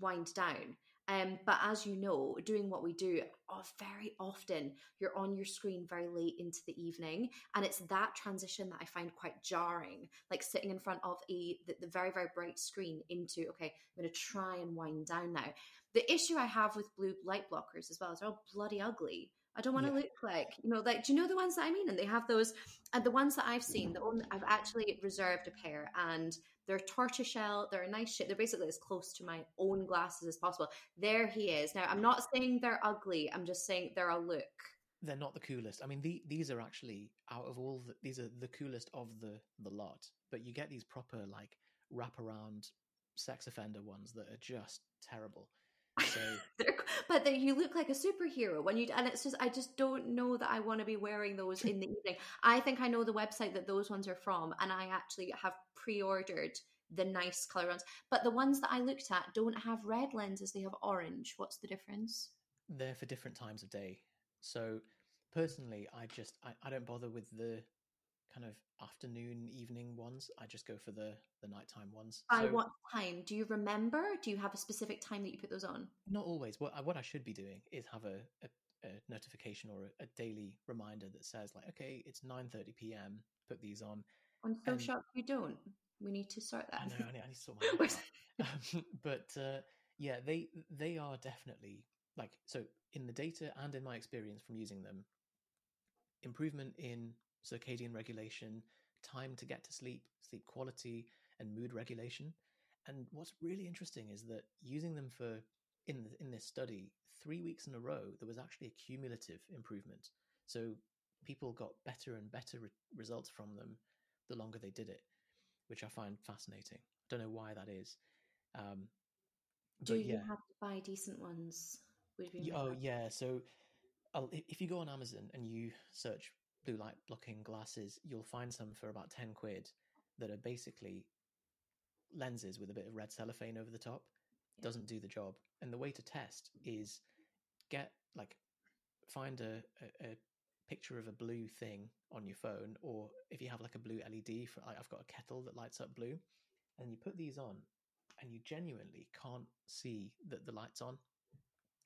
wind down. Um, but as you know, doing what we do, oh, very often you're on your screen very late into the evening, and it's that transition that I find quite jarring. Like sitting in front of a the, the very very bright screen into okay, I'm going to try and wind down now. The issue I have with blue light blockers as well is they're all bloody ugly. I don't want to Yeah. look like, you know, like, do you know the ones that I mean? And they have those, and the ones that I've seen, the only, I've actually reserved a pair and they're tortoiseshell. They're a nice shape. They're basically as close to my own glasses as possible. There he is. Now, I'm not saying they're ugly. I'm just saying they're a look. They're not the coolest. I mean, the, these are actually out of all the, these are the coolest of the the lot. But you get these proper like wraparound sex offender ones that are just terrible. So but you look like a superhero when you, and it's just, I just don't know that I want to be wearing those in the evening. I think I know the website that those ones are from, and I actually have pre ordered the nice color ones. But the ones that I looked at don't have red lenses, they have orange. What's the difference? they're for different times of day. So personally, I just I, I don't bother with the kind of afternoon evening ones. I just go for the the nighttime ones. By so what time? Do you remember? Do you have a specific time that you put those on? not always. What I, what I should be doing is have a, a, a notification or a, a daily reminder that says like, okay, it's nine thirty p.m. Put these on. I'm so And- shocked you don't. We need to sort I that. know I need, I need to sort my. Um, but uh, yeah, they they are definitely like so in the data and in my experience from using them. Improvement in circadian regulation, time to get to sleep, sleep quality, and mood regulation. And what's really interesting is that using them for in the, in this study, three weeks in a row, there was actually a cumulative improvement. So people got better and better re- results from them the longer they did it, which I find fascinating. I don't know why that is. Um, Do you yeah, have to buy decent ones? Would be Y- my oh yeah. So I'll, if you go on Amazon and you search blue light blocking glasses, you'll find some for about ten quid that are basically lenses with a bit of red cellophane over the top. Yeah. Doesn't do the job. And the way to test is get like find a, a, a picture of a blue thing on your phone, or if you have like a blue LED for like I've got a kettle that lights up blue, and you put these on, and you genuinely can't see that the light's on.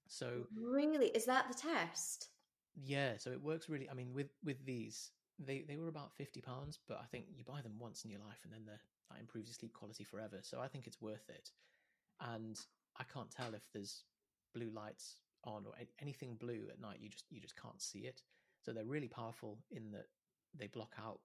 So Really? Is that the test? Yeah, so it works really. I mean, with with these, they they were about fifty pounds, but I think you buy them once in your life, and then the, that improves your sleep quality forever. So I think it's worth it. And I can't tell if there's blue lights on or anything blue at night. You just you just can't see it. So they're really powerful in that they block out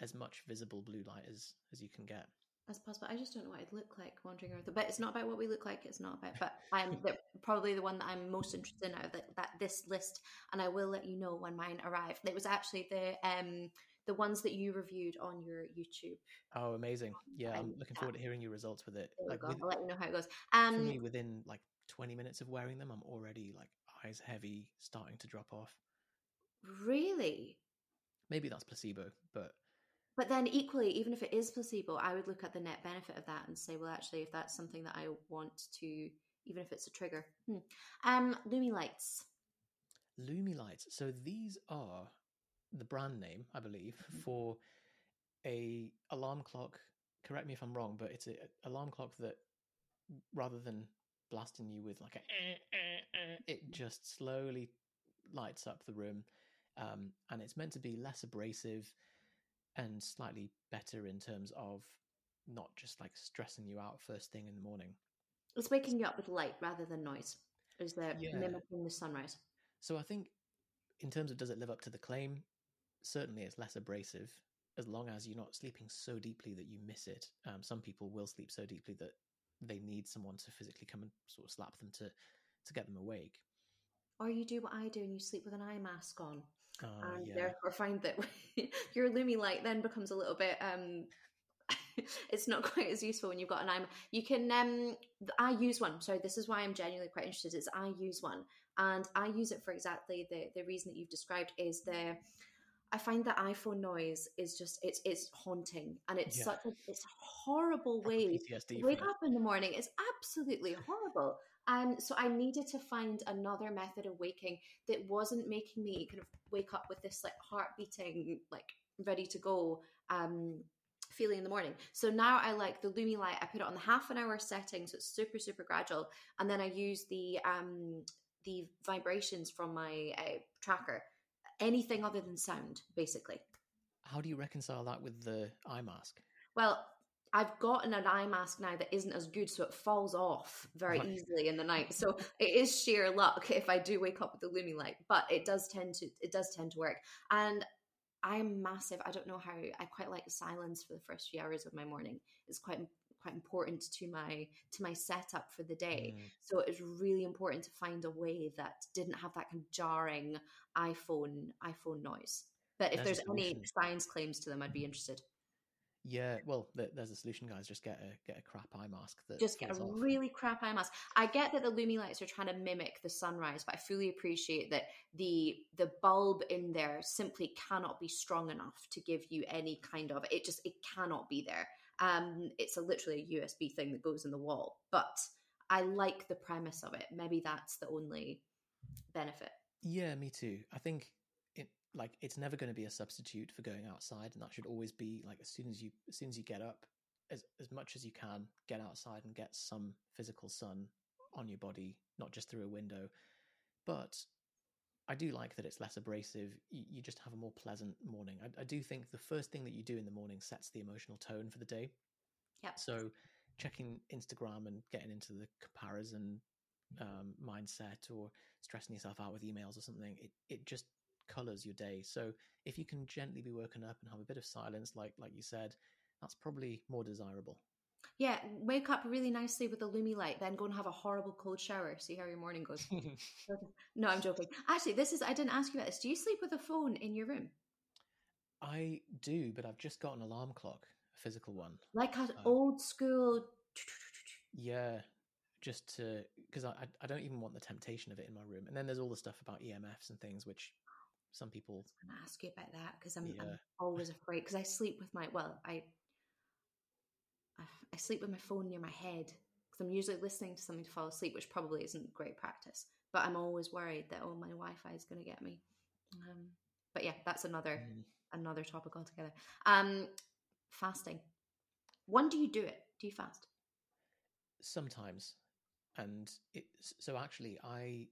as much visible blue light as as you can get. That's possible. I just don't know what I'd look like wandering around. But it's not about what we look like. It's not about. But I'm the, probably the one that I'm most interested in out of that, that this list, and I will let you know when mine arrive. It was actually the um the ones that you reviewed on your YouTube. Oh, amazing! Yeah, I'm looking forward to hearing your results with it. Like with, I'll let you know how it goes. for Um, me, within like 20 minutes of wearing them, I'm already like eyes heavy, starting to drop off. really. Maybe that's placebo, but But then equally, even if it is placebo, I would look at the net benefit of that and say, well, actually, if that's something that I want to, even if it's a trigger. Hmm. Um, Lumie lights. Lumie lights. So these are the brand name, I believe, for a alarm clock. Correct me if I'm wrong, but it's a a alarm clock that rather than blasting you with like a, eh, eh, eh, it just slowly lights up the room, um, and it's meant to be less abrasive and slightly better in terms of not just like stressing you out first thing in the morning. It's waking you up with light rather than noise. Is the Yeah. mimicking the sunrise? So I think, in terms of does it live up to the claim, certainly it's less abrasive as long as you're not sleeping so deeply that you miss it. Um, some people will sleep so deeply that they need someone to physically come and sort of slap them to to get them awake. Or you do what I do and you sleep with an eye mask on, Uh, and yeah, therefore find that your Lumie light then becomes a little bit. um It's not quite as useful when you've got an eye. You can. um I use one. Sorry, this is why I'm genuinely quite interested. Is I use one, and I use it for exactly the the reason that you've described. Is the I find that iPhone noise is just it's it's haunting, and it's Yeah. such a it's a horrible way PTSD. wake up in the morning it's absolutely horrible um so i needed to find another method of waking that wasn't making me kind of wake up with this like heart beating like ready to go um feeling in the morning. So now I like the Lumie light. I put it on the half an hour setting, so it's super super gradual, and then I use the um the vibrations from my uh, tracker. Anything other than sound, basically. How do you reconcile that with the eye mask? Well, I've gotten an eye mask now that isn't as good, so it falls off very Right. easily in the night. So it is sheer luck if I do wake up with the Lumie light, but it does tend to it does tend to work. And I'm massive. I don't know how. I quite like silence for the first few hours of my morning. It's quite quite important to my to my setup for the day. Mm. So it was really important to find a way that didn't have that kind of jarring iPhone iPhone noise. But if There's there's any science claims to them, I'd be interested. Yeah, well, there's a solution, guys. Just get a get a crap eye mask that just get a off. really crap eye mask. I get that the Lumie lights are trying to mimic the sunrise, but I fully appreciate that the the bulb in there simply cannot be strong enough to give you any kind of it just it cannot be there. Um it's a literally a USB thing that goes in the wall. But I like the premise of it. Maybe that's the only benefit. Yeah, me too. I think like it's never going to be a substitute for going outside, and that should always be like as soon as you as soon as you get up, as as much as you can, get outside and get some physical sun on your body, not just through a window. But I do like that it's less abrasive. You, you just have a more pleasant morning. I, I do think the first thing that you do in the morning sets the emotional tone for the day. Yep. So checking Instagram and getting into the comparison um, mindset or stressing yourself out with emails or something, it, it just colors your day. So if you can gently be woken up and have a bit of silence, like like you said, that's probably more desirable. Yeah, wake up really nicely with the Lumie light, then go and have a horrible cold shower. See how your morning goes. No, I'm joking. Actually, this is I didn't ask you about this. Do you sleep with a phone in your room? I do, but I've just got an alarm clock, a physical one. Like an Uh, old school Yeah, just to because I- I don't even want the temptation of it in my room. And then there's all the stuff about EMFs and things, which some people. I'm gonna ask you about that because I'm, Yeah. I'm always afraid because I sleep with my well I I I sleep with my phone near my head because I'm usually listening to something to fall asleep, which probably isn't great practice. But I'm always worried that oh my Wi-Fi is going to get me. Um, but yeah, that's another Mm. another topic altogether. Um, fasting. When do you do it? Do you fast? sometimes and it so actually i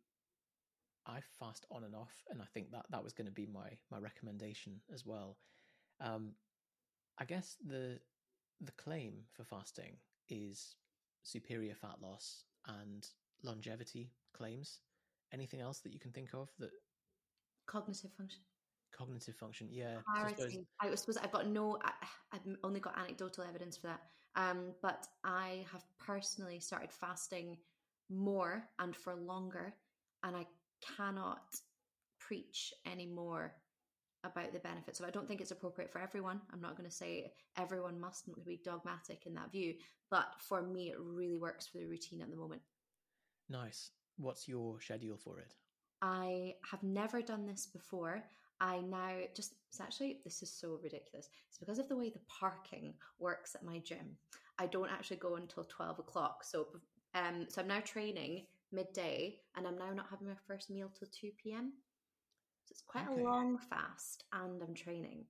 i fast on and off and i think that that was going to be my my recommendation as well um i guess the the claim for fasting is superior fat loss and longevity claims anything else that you can think of that Cognitive function. cognitive function yeah so I suppose- clarity. I suppose I've got no. I, I've only got anecdotal evidence for that. Um, but I have personally started fasting more and for longer, and I cannot preach anymore about the benefits. So I don't think it's appropriate for everyone. I'm not going to say everyone must be dogmatic in that view, but for me, it really works for the routine at the moment. nice what's your schedule for it I have never done this before. I now just, it's actually, this is so ridiculous. It's because of the way the parking works at my gym. I don't actually go until 12 o'clock. So, um, so I'm now training midday and I'm now not having my first meal till 2 p.m. So it's quite Okay. a long fast and I'm training.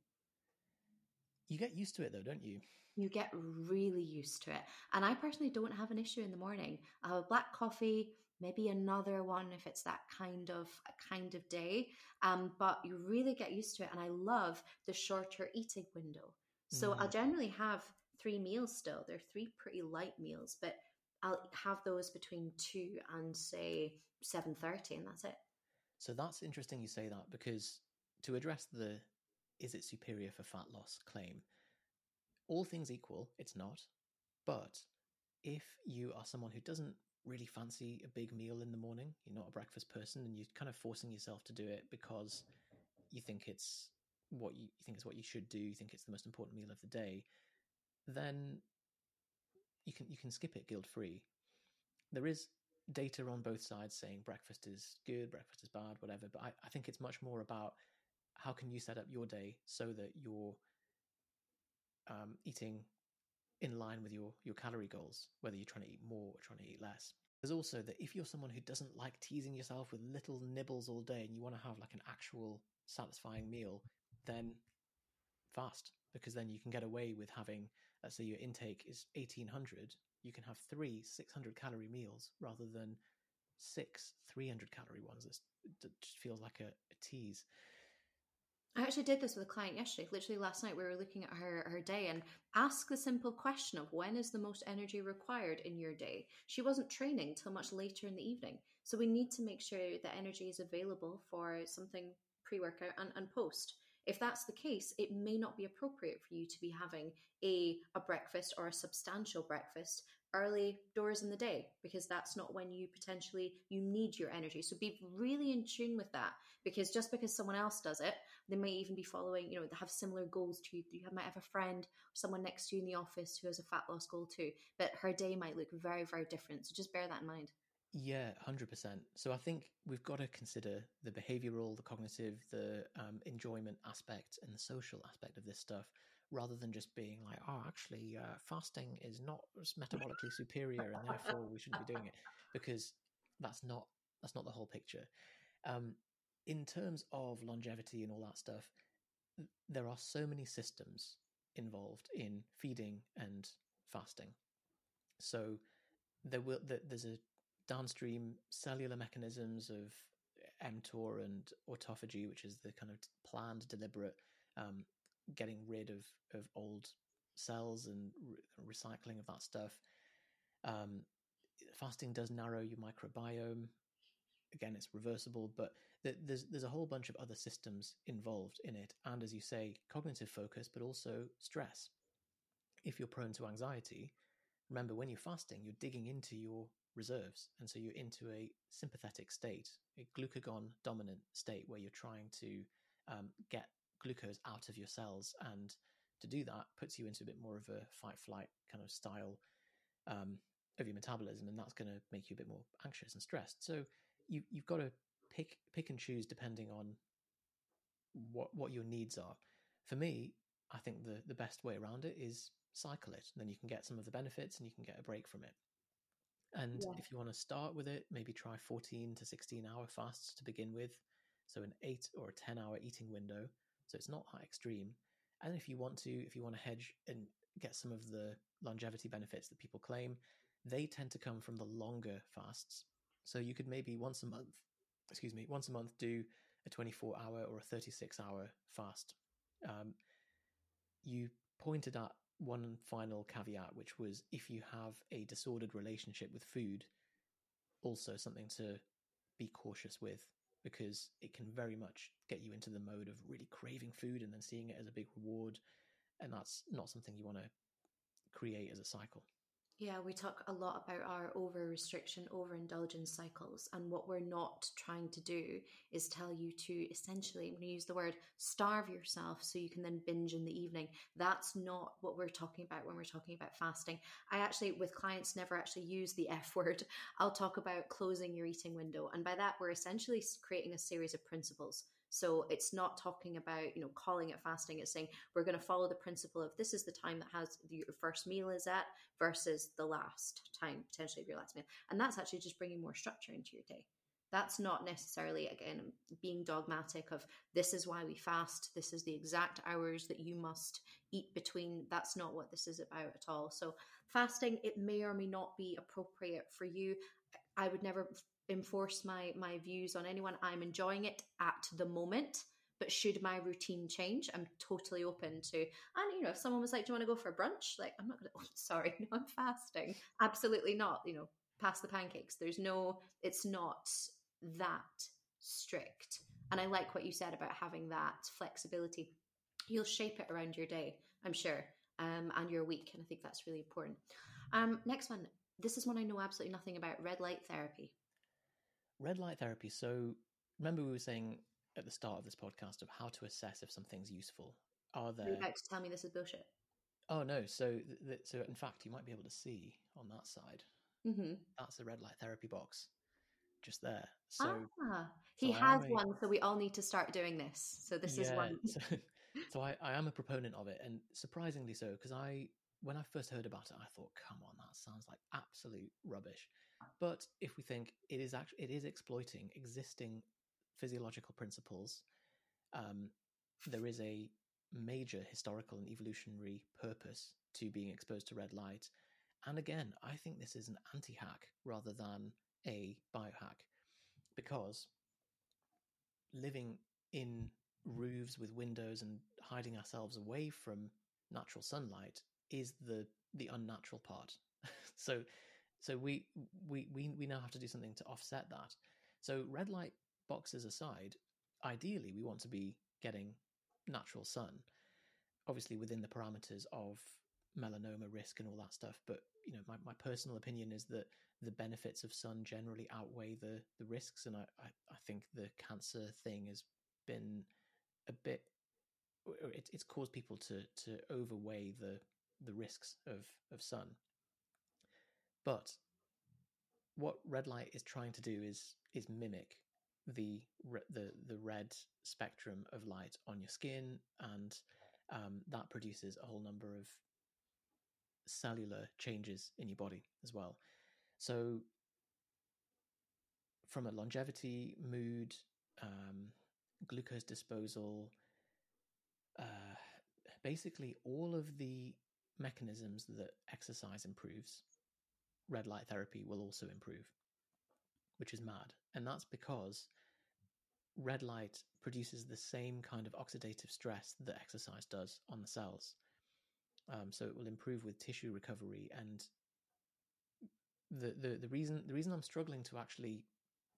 you get used to it though don't you You get really used to it. And I personally don't have an issue in the morning. I have a black coffee, maybe another one if it's that kind of a kind of day. Um, but you really get used to it. And I love the shorter eating window. So I'll Mhm. generally have three meals still. They're three pretty light meals, but I'll have those between two and say seven thirty, and that's it. So that's interesting you say that because to address the is it superior for fat loss claim, all things equal, it's not. But if you are someone who doesn't really fancy a big meal in the morning, you're not a breakfast person, and you're kind of forcing yourself to do it because you think it's what you, you think it's what you should do, you think it's the most important meal of the day, then you can you can skip it guilt free. There is data on both sides saying breakfast is good, breakfast is bad, whatever. But I, I think it's much more about how can you set up your day so that you're um, eating in line with your your calorie goals, whether you're trying to eat more or trying to eat less. There's also that if you're someone who doesn't like teasing yourself with little nibbles all day and you want to have like an actual satisfying meal, then fast because then you can get away with having, Uh, let's say your intake is 1800, you can have three 600 calorie meals rather than six 300 calorie ones. It's, it just feels like a, a tease. I actually did this with a client yesterday. Literally last night, we were looking at her her day and ask the simple question of when is the most energy required in your day. She wasn't training till much later in the evening, so we need to make sure that energy is available for something pre workout and, and post. If that's the case, it may not be appropriate for you to be having a, a breakfast or a substantial breakfast early doors in the day because that's not when you potentially you need your energy. So be really in tune with that because just because someone else does it they may even be following you know they have similar goals to you. You might have a friend or someone next to you in the office who has a fat loss goal too but her day might look very very different. So just bear that in mind yeah, 100%. So I think we've got to consider the behavioral, the cognitive, the um, enjoyment aspect, and the social aspect of this stuff, rather than just being like, oh, actually, uh, fasting is not metabolically superior, and therefore we shouldn't be doing it, because that's not that's not the whole picture. Um, in terms of longevity and all that stuff, there are so many systems involved in feeding and fasting. So there will there's a downstream cellular mechanisms of mTOR and autophagy, which is the kind of planned, deliberate um, getting rid of of old cells and re- recycling of that stuff. Um, fasting does narrow your microbiome. Again, it's reversible, but th- there's there's a whole bunch of other systems involved in it, and as you say, cognitive focus, but also stress. If you're prone to anxiety, remember when you're fasting, you're digging into your reserves. And so you're into a sympathetic state, a glucagon dominant state where you're trying to um, get glucose out of your cells. And to do that puts you into a bit more of a fight flight kind of style um, of your metabolism. And that's going to make you a bit more anxious and stressed. So you, you've got to pick, pick and choose depending on what, what your needs are. For me, I think the, the best way around it is cycle it. and Then you can get some of the benefits and you can get a break from it. And yeah. if you want to start with it, maybe try 14 to 16 hour fasts to begin with. So an eight or a 10 hour eating window. So it's not high extreme. And if you want to, if you want to hedge and get some of the longevity benefits that people claim, they tend to come from the longer fasts. So you could maybe once a month, excuse me, once a month do a 24 hour or a 36 hour fast. Um, you pointed at one final caveat, which was if you have a disordered relationship with food, also something to be cautious with because it can very much get you into the mode of really craving food and then seeing it as a big reward. And that's not something you want to create as a cycle. Yeah, we talk a lot about our over restriction, over indulgence cycles. And what we're not trying to do is tell you to essentially, I'm going to use the word starve yourself so you can then binge in the evening. That's not what we're talking about when we're talking about fasting. I actually, with clients, never actually use the F word. I'll talk about closing your eating window. And by that, we're essentially creating a series of principles. So it's not talking about, you know, calling it fasting. It's saying we're going to follow the principle of this is the time that has your first meal is at versus the last time potentially of your last meal. And that's actually just bringing more structure into your day. That's not necessarily, again, being dogmatic of this is why we fast. This is the exact hours that you must eat between. That's not what this is about at all. So, fasting, it may or may not be appropriate for you. I would never enforce my my views on anyone. I'm enjoying it at the moment. But should my routine change, I'm totally open to. And you know, if someone was like, "Do you want to go for brunch?" Like, I'm not gonna. Oh, sorry, no, I'm fasting. Absolutely not. You know, pass the pancakes. There's no. It's not that strict. And I like what you said about having that flexibility. You'll shape it around your day, I'm sure, um, and your week, and I think that's really important. Um, next one. This is one I know absolutely nothing about. Red light therapy red light therapy. So remember we were saying at the start of this podcast of how to assess if something's useful. Are there? Are you about to tell me this is bullshit? Oh no! So, th- th- so in fact, you might be able to see on that side. Mm-hmm. That's the red light therapy box, just there. So ah, he so has a, one. So we all need to start doing this. So this yeah, is one. so, so I, I am a proponent of it, and surprisingly so, because I when I first heard about it, I thought, come on, that sounds like absolute rubbish. But if we think it is actually it is exploiting existing physiological principles, um, there is a major historical and evolutionary purpose to being exposed to red light. And again, I think this is an anti hack rather than a biohack because living in roofs with windows and hiding ourselves away from natural sunlight is the the unnatural part. so so we we we we now have to do something to offset that. So red light boxes aside, ideally we want to be getting natural sun, obviously within the parameters of melanoma risk and all that stuff. But you know, my, my personal opinion is that the benefits of sun generally outweigh the the risks, and I, I, I think the cancer thing has been a bit it, it's caused people to to overweigh the the risks of of sun. But what red light is trying to do is is mimic the the the red spectrum of light on your skin, and um, that produces a whole number of cellular changes in your body as well. So, from a longevity, mood, um, glucose disposal, uh, basically all of the mechanisms that exercise improves, red light therapy will also improve, which is mad. And that's because red light produces the same kind of oxidative stress that exercise does on the cells. Um, so it will improve with tissue recovery. And the, the the reason the reason I'm struggling to actually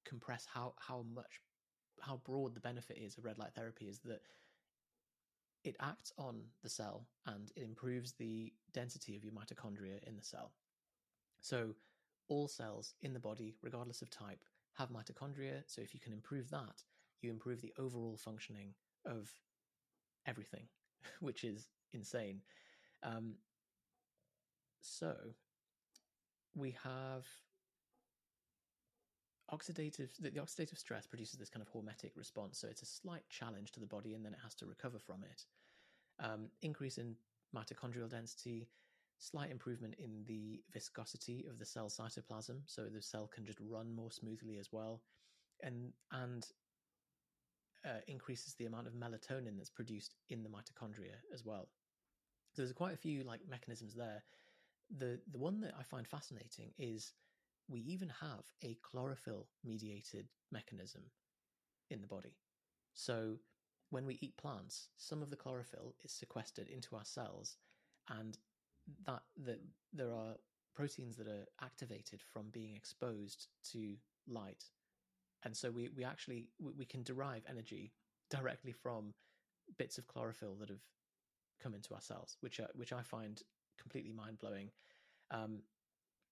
compress how how much how broad the benefit is of red light therapy is that it acts on the cell and it improves the density of your mitochondria in the cell. So all cells in the body, regardless of type, have mitochondria. So if you can improve that, you improve the overall functioning of everything, which is insane. Um, so we have oxidative the, the, oxidative stress produces this kind of hormetic response so it's a slight challenge to the body and then it has to recover from it um, increase in mitochondrial density slight improvement in the viscosity of the cell cytoplasm so the cell can just run more smoothly as well and and uh, increases the amount of melatonin that's produced in the mitochondria as well so there's quite a few like mechanisms there the the one that i find fascinating is we even have a chlorophyll mediated mechanism in the body. So when we eat plants, some of the chlorophyll is sequestered into our cells, and that that there are proteins that are activated from being exposed to light, and so we we actually we can derive energy directly from bits of chlorophyll that have come into our cells, which are which I find completely mind blowing. Um,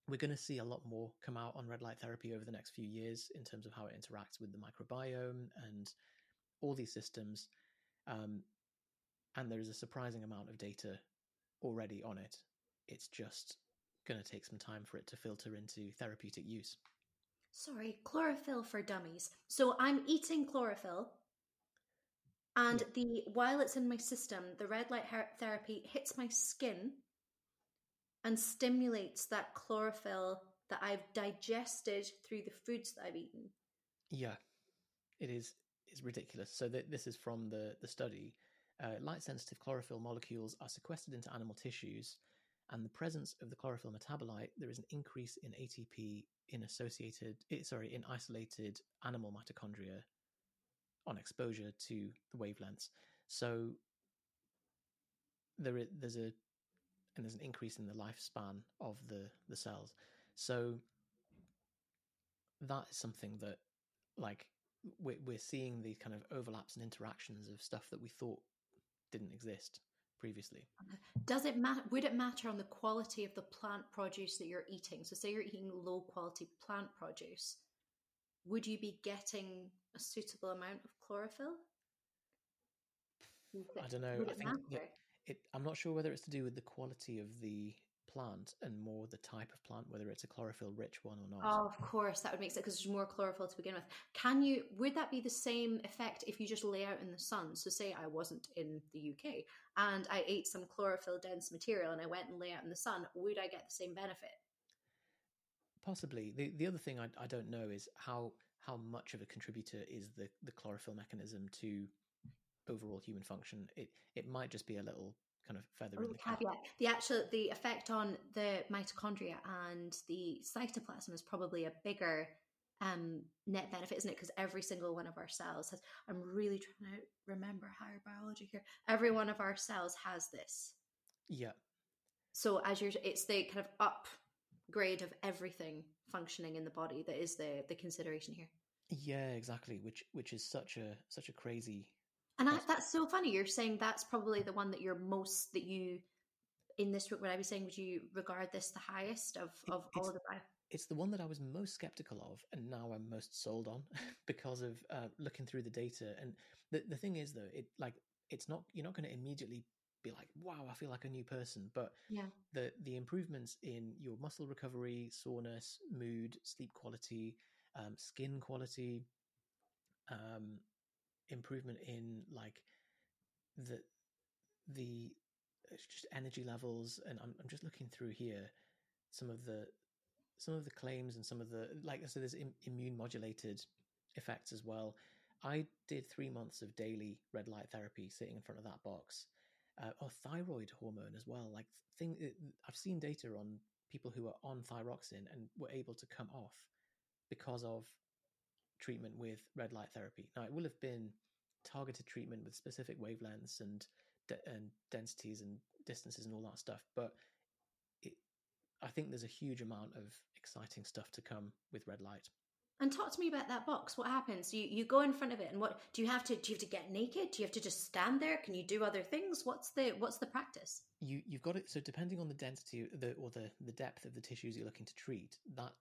we're going to see a lot more come out on red light therapy over the next few years in terms of how it interacts with the microbiome and all these systems. Um, and there is a surprising amount of data already on it. It's just going to take some time for it to filter into therapeutic use. Sorry, chlorophyll for dummies. So I'm eating chlorophyll, and the while it's in my system, the red light therapy hits my skin and stimulates that chlorophyll that I've digested through the foods that I've eaten. Yeah, it is. It's ridiculous. So th- this is from the the study. Uh, light sensitive chlorophyll molecules are sequestered into animal tissues, and the presence of the chlorophyll metabolite, there is an increase in ATP in associated, eh, sorry, in isolated animal mitochondria on exposure to the wavelengths. So there is, there's a and there's an increase in the lifespan of the the cells. So that is something that, like, we're, we're seeing these kind of overlaps and interactions of stuff that we thought didn't exist previously. Does it matter? Would it matter on the quality of the plant produce that you're eating? So, say you're eating low quality plant produce, would you be getting a suitable amount of chlorophyll? I don't know. I think it, I'm not sure whether it's to do with the quality of the plant and more the type of plant, whether it's a chlorophyll rich one or not. Oh, of course, that would make sense because there's more chlorophyll to begin with. Can you? Would that be the same effect if you just lay out in the sun? So, say I wasn't in the UK and I ate some chlorophyll dense material and I went and lay out in the sun, would I get the same benefit? Possibly. The the other thing I, I don't know is how how much of a contributor is the the chlorophyll mechanism to overall human function. It it might just be a little kind of feather Oh, in the cap. caveat. The actual the effect on the mitochondria and the cytoplasm is probably a bigger um, net benefit, isn't it? Because every single one of our cells has. I'm really trying to remember higher biology here. Every one of our cells has this. Yeah, So as you're, it's the kind of upgrade of everything functioning in the body that is the the consideration here. yeah, exactly. Which which is such a such a crazy. And I, That's- so funny. You're saying that's probably the one that you're most that you in this book. Would I be saying would you regard this the highest of It- of all of the bio? It's the one that I was most skeptical of, and now I'm most sold on because of uh, looking through the data. And the the thing is, though, it like it's not you're not going to immediately be like, "Wow, I feel like a new person." But Yeah. the the improvements in your muscle recovery, soreness, mood, sleep quality, um, skin quality, um, improvement in like the the just energy levels, and I'm I'm just looking through here some of the some of the claims and some of the like said, there's Im- immune modulated effects as well. I did three months of daily red light therapy, sitting in front of that box, uh, or thyroid hormone as well. Like thing, I've seen data on people who are on thyroxine and were able to come off because of treatment with red light therapy. Now it will have been targeted treatment with specific wavelengths and de- and densities and distances and all that stuff, but it, I think there's a huge amount of exciting stuff to come with red light. And talk to me about that box. What happens? You you go in front of it, and what do you have to? Do you have to get naked? Do you have to just stand there? Can you do other things? What's the what's the practice? You you've got it. So depending on the density the, or the the depth of the tissues you're looking to treat, that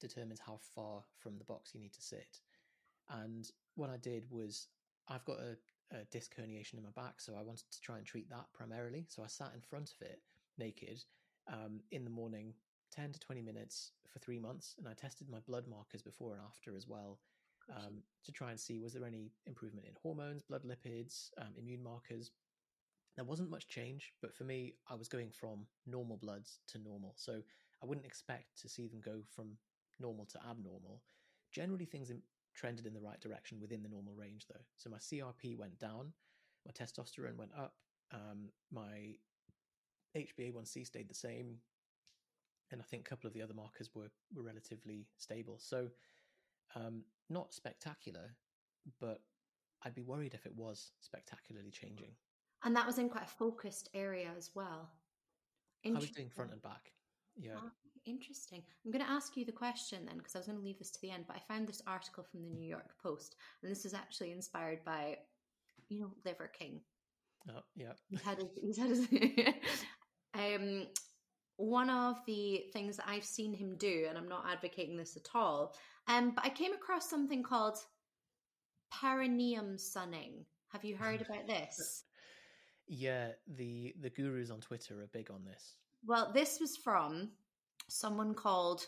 determines how far from the box you need to sit. And what I did was I've got a, a disc herniation in my back, so I wanted to try and treat that primarily. So I sat in front of it naked um, in the morning, ten to twenty minutes for three months, and I tested my blood markers before and after as well. Um, to try and see was there any improvement in hormones, blood lipids, um, immune markers, there wasn't much change, but for me, I was going from normal bloods to normal. So I wouldn't expect to see them go from normal to abnormal. Generally, things in, trended in the right direction within the normal range, though. So my CRP went down, my testosterone went up, um, my HbA1c stayed the same, and I think a couple of the other markers were, were relatively stable. So um, not spectacular, but I'd be worried if it was spectacularly changing. And that was in quite a focused area as well. I was doing front and back. Yeah. Interesting. I'm going to ask you the question then, because I was going to leave this to the end, but I found this article from the New York Post, and this is actually inspired by, you know, Liver King. Oh, yeah. He's had his, he's had his um, one of the things that I've seen him do, and I'm not advocating this at all, um, but I came across something called perineum sunning. Have you heard about this? Yeah, the the gurus on Twitter are big on this. Well, this was from someone called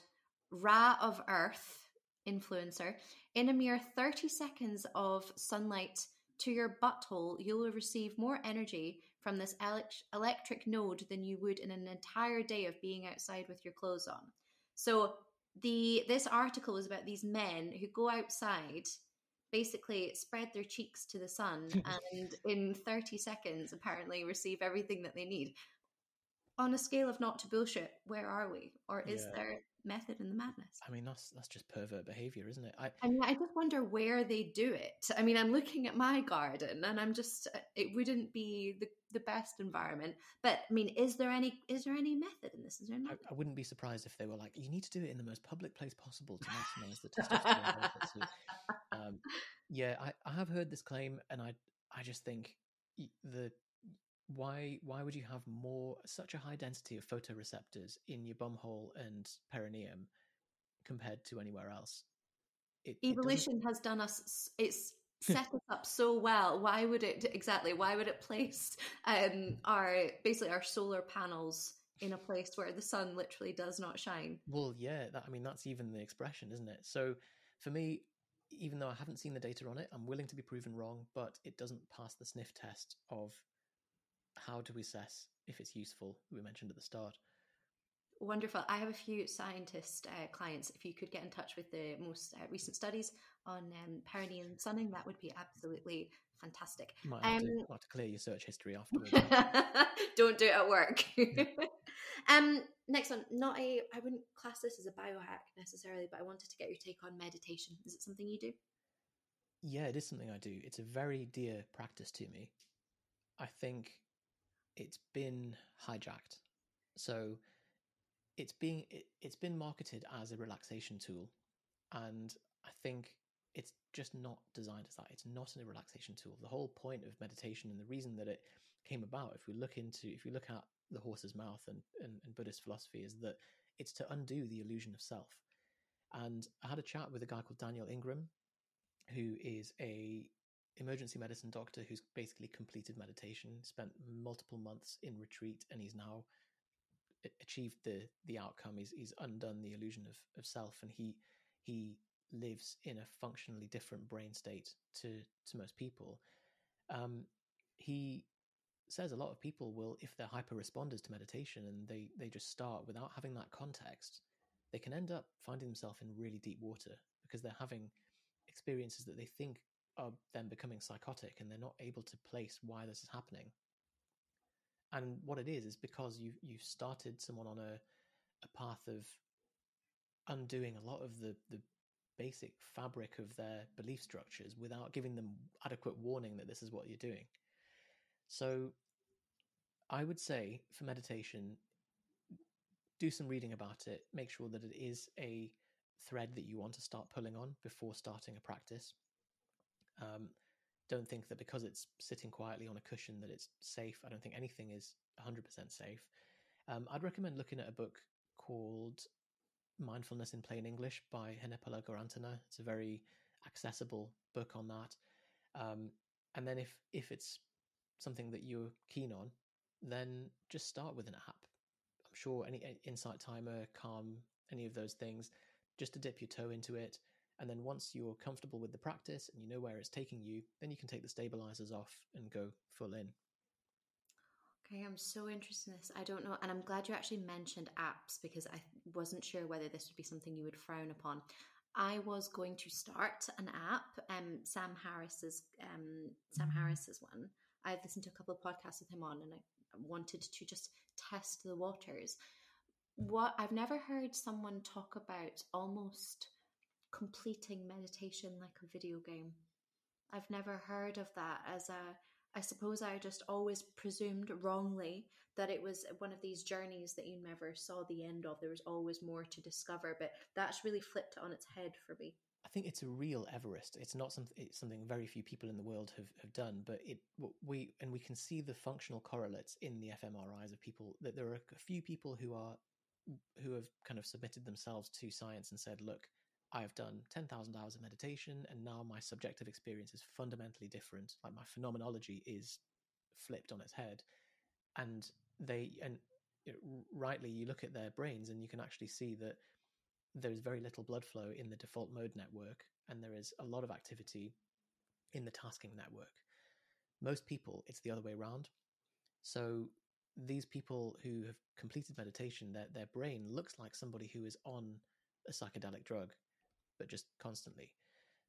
Ra of Earth influencer. In a mere 30 seconds of sunlight to your butthole, you will receive more energy from this electric node than you would in an entire day of being outside with your clothes on. So the this article is about these men who go outside basically spread their cheeks to the sun and in 30 seconds apparently receive everything that they need on a scale of not to bullshit, where are we? Or is Yeah. there method in the madness? I mean, that's that's just pervert behavior, isn't it? I I mean, I just wonder where they do it. I mean, I'm looking at my garden, and I'm just uh, it wouldn't be the, the best environment. But I mean, is there any is there any method in this? Is there I? I wouldn't be surprised if they were like, you need to do it in the most public place possible to maximize the testosterone. Um, yeah, I, I have heard this claim, and I I just think the why why would you have more such a high density of photoreceptors in your bumhole and perineum compared to anywhere else? It, it Evolution has done us. It's set us up so well. Why would it exactly? Why would it place um our basically our solar panels in a place where the sun literally does not shine? Well, yeah, that, I mean that's even the expression, isn't it? So for me, even though I haven't seen the data on it, I'm willing to be proven wrong, but it doesn't pass the sniff test of how do we assess if it's useful. We mentioned at the start. Wonderful. I have a few scientist uh, clients. If you could get in touch with the most uh, recent studies on um, perineum sunning, that would be absolutely fantastic. Might have, Um, to, have to clear your search history afterwards. Don't do it at work. um, next one. Not a. I wouldn't class this as a biohack necessarily, but I wanted to get your take on meditation. Is it something you do? yeah, it is something I do. It's a very dear practice to me. I think it's been hijacked. So it's being it, it's been marketed as a relaxation tool and I think it's just not designed as that. It's not a relaxation tool. The whole point of meditation and the reason that it came about, if we look into if we look at the horse's mouth and, and, and Buddhist philosophy, is that it's to undo the illusion of self. And I had a chat with a guy called Daniel Ingram, who is a emergency medicine doctor who's basically completed meditation, spent multiple months in retreat, and he's now achieved the the outcome. He's he's undone the illusion of, of self, and he he lives in a functionally different brain state to to most people. Um, he says a lot of people will, if they're hyper responders to meditation and they they just start without having that context, they can end up finding themselves in really deep water because they're having experiences that they think are them becoming psychotic and they're not able to place why this is happening. And what it is is because you you've started someone on a a path of undoing a lot of the the basic fabric of their belief structures without giving them adequate warning that this is what you're doing. So I would say for meditation, do some reading about it. Make sure that it is a thread that you want to start pulling on before starting a practice. Um, don't think that because it's sitting quietly on a cushion that it's safe. I don't think anything is 100% safe. Um, I'd recommend looking at a book called Mindfulness in Plain English by Henepola Gunaratana. It's a very accessible book on that. Um, and then if if it's something that you're keen on, then just start with an app. I'm sure any Insight Timer, Calm, any of those things, just to dip your toe into it. And then once you're comfortable with the practice and you know where it's taking you, then you can take the stabilizers off and go full in. Okay, I'm so interested in this. I don't know, and I'm glad you actually mentioned apps because I wasn't sure whether this would be something you would frown upon. I was going to start an app, um, Sam Harris's, um, Sam Harris's one. I've listened to a couple of podcasts with him on, and I wanted to just test the waters. What I've never heard someone talk about almost completing meditation like a video game. I've never heard of that as a I suppose I just always presumed wrongly that it was one of these journeys that you never saw the end of. There was always more to discover, but that's really flipped on its head for me. I think it's a real Everest. It's not something. It's something very few people in the world have, have done. But it we and we can see the functional correlates in the fMRIs of people. That there are a few people who are who have kind of submitted themselves to science and said, "Look, I've done ten thousand hours of meditation, and now my subjective experience is fundamentally different. Like my phenomenology is flipped on its head." And they and rightly, you look at their brains and you can actually see that there is very little blood flow in the default mode network, and there is a lot of activity in the tasking network. Most people, it's the other way around. So these people who have completed meditation, their their brain looks like somebody who is on a psychedelic drug, but just constantly.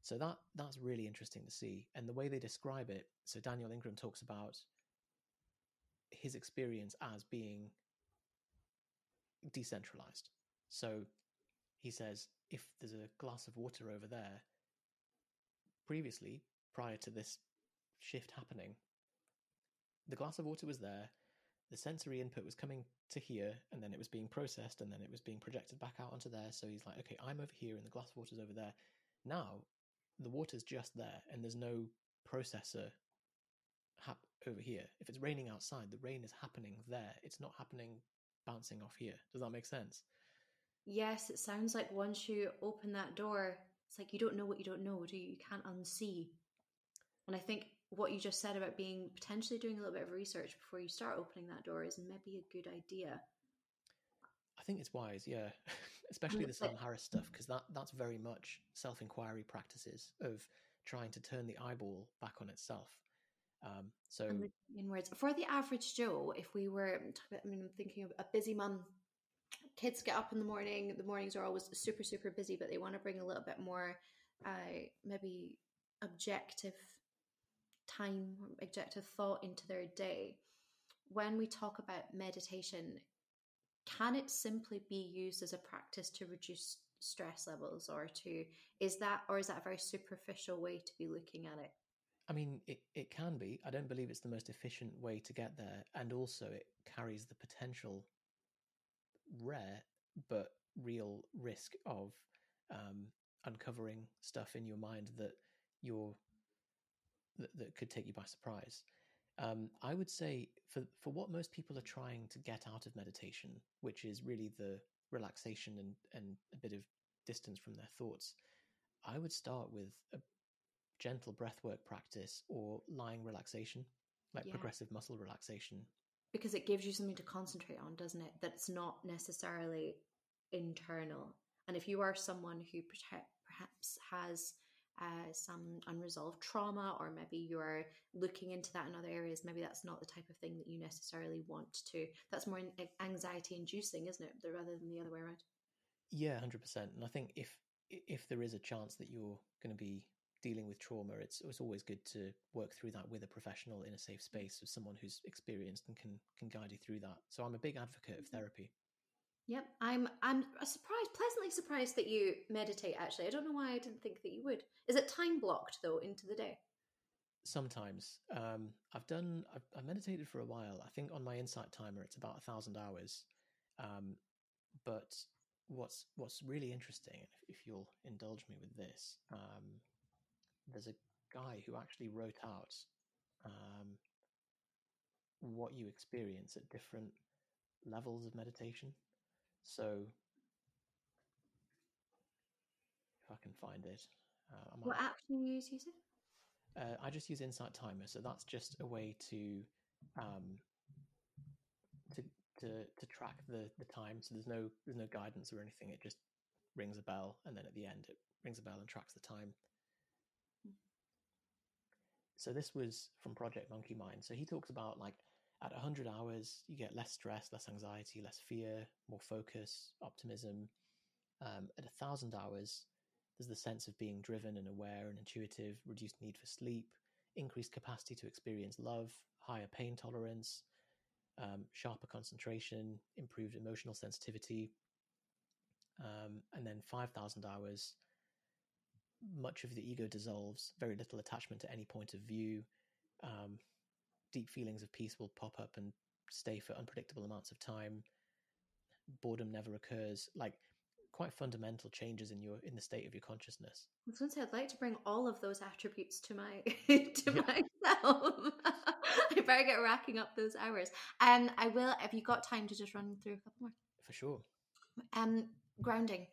So that that's really interesting to see. And the way they describe it, so Daniel Ingram talks about his experience as being decentralized. So he says if there's a glass of water over there, previously, prior to this shift happening, the glass of water was there, the sensory input was coming to here, and then it was being processed, and then it was being projected back out onto there. So he's like, okay, I'm over here, and the glass water's over there. Now, the water's just there, and there's no processor hap- over here. If it's raining outside, the rain is happening there. It's not happening bouncing off here. Does that make sense? Yes, it sounds like once you open that door, it's like you don't know what you don't know, do you? You can't unsee. And I think what you just said about being potentially doing a little bit of research before you start opening that door is maybe a good idea. I think it's wise, yeah, especially the Sam Harris stuff because that that's very much self inquiry practices of trying to turn the eyeball back on itself. Um, so, in words, for the average Joe, if we were, I mean, I'm thinking of a busy mum, kids get up in the morning. The mornings are always super, super busy, but they want to bring a little bit more, uh, maybe objective time, objective thought into their day. When we talk about meditation, can it simply be used as a practice to reduce stress levels or to is that or is that a very superficial way to be looking at it I mean, it, it can be. I don't believe it's the most efficient way to get there. And also, it carries the potential rare but real risk of um, uncovering stuff in your mind that you're that, that could take you by surprise. Um, I would say for for what most people are trying to get out of meditation, which is really the relaxation and and a bit of distance from their thoughts, I would start with a gentle breathwork practice or lying relaxation, like Yeah. progressive muscle relaxation. because it gives you something to concentrate on doesn't it that's not necessarily internal and if you are someone who perhaps has uh, some unresolved trauma or maybe you're looking into that in other areas maybe that's not the type of thing that you necessarily want to that's more anxiety inducing isn't it rather than the other way around Yeah, hundred percent. And I think if if there is a chance that you're going to be dealing with trauma, it's it's always good to work through that with a professional in a safe space with someone who's experienced and can can guide you through that. So I'm a big advocate of therapy. Yep, I'm I'm surprised, pleasantly surprised that you meditate. Actually, I don't know why I didn't think that you would. Is it time blocked though into the day? Sometimes um, I've done I've, I've meditated for a while. I think on my insight timer it's about a thousand hours. Um, but what's what's really interesting, if, if you'll indulge me with this, um, there's a guy who actually wrote out um, what you experience at different levels of meditation. So, if I can find it, uh, I, What app do you use? It? uh, I just use Insight Timer. So that's just a way to um, to to to track the the time. So there's no there's no guidance or anything. It just rings a bell, and then at the end it rings a bell and tracks the time. So this was from Project Monkey Mind. So he talks about like at 100 hours, you get less stress, less anxiety, less fear, more focus, optimism. Um, at 1,000 hours, there's the sense of being driven and aware and intuitive, reduced need for sleep, increased capacity to experience love, higher pain tolerance, um, sharper concentration, improved emotional sensitivity. Um, and then 5,000 hours, much of the ego dissolves, very little attachment to any point of view. Um, deep feelings of peace will pop up and stay for unpredictable amounts of time. Boredom never occurs. Like quite fundamental changes in your in the state of your consciousness. I was going to say I'd like to bring all of those attributes to my to myself. I better get racking up those hours. And I will. Have you got time to just run through a couple more? For sure. Um, grounding.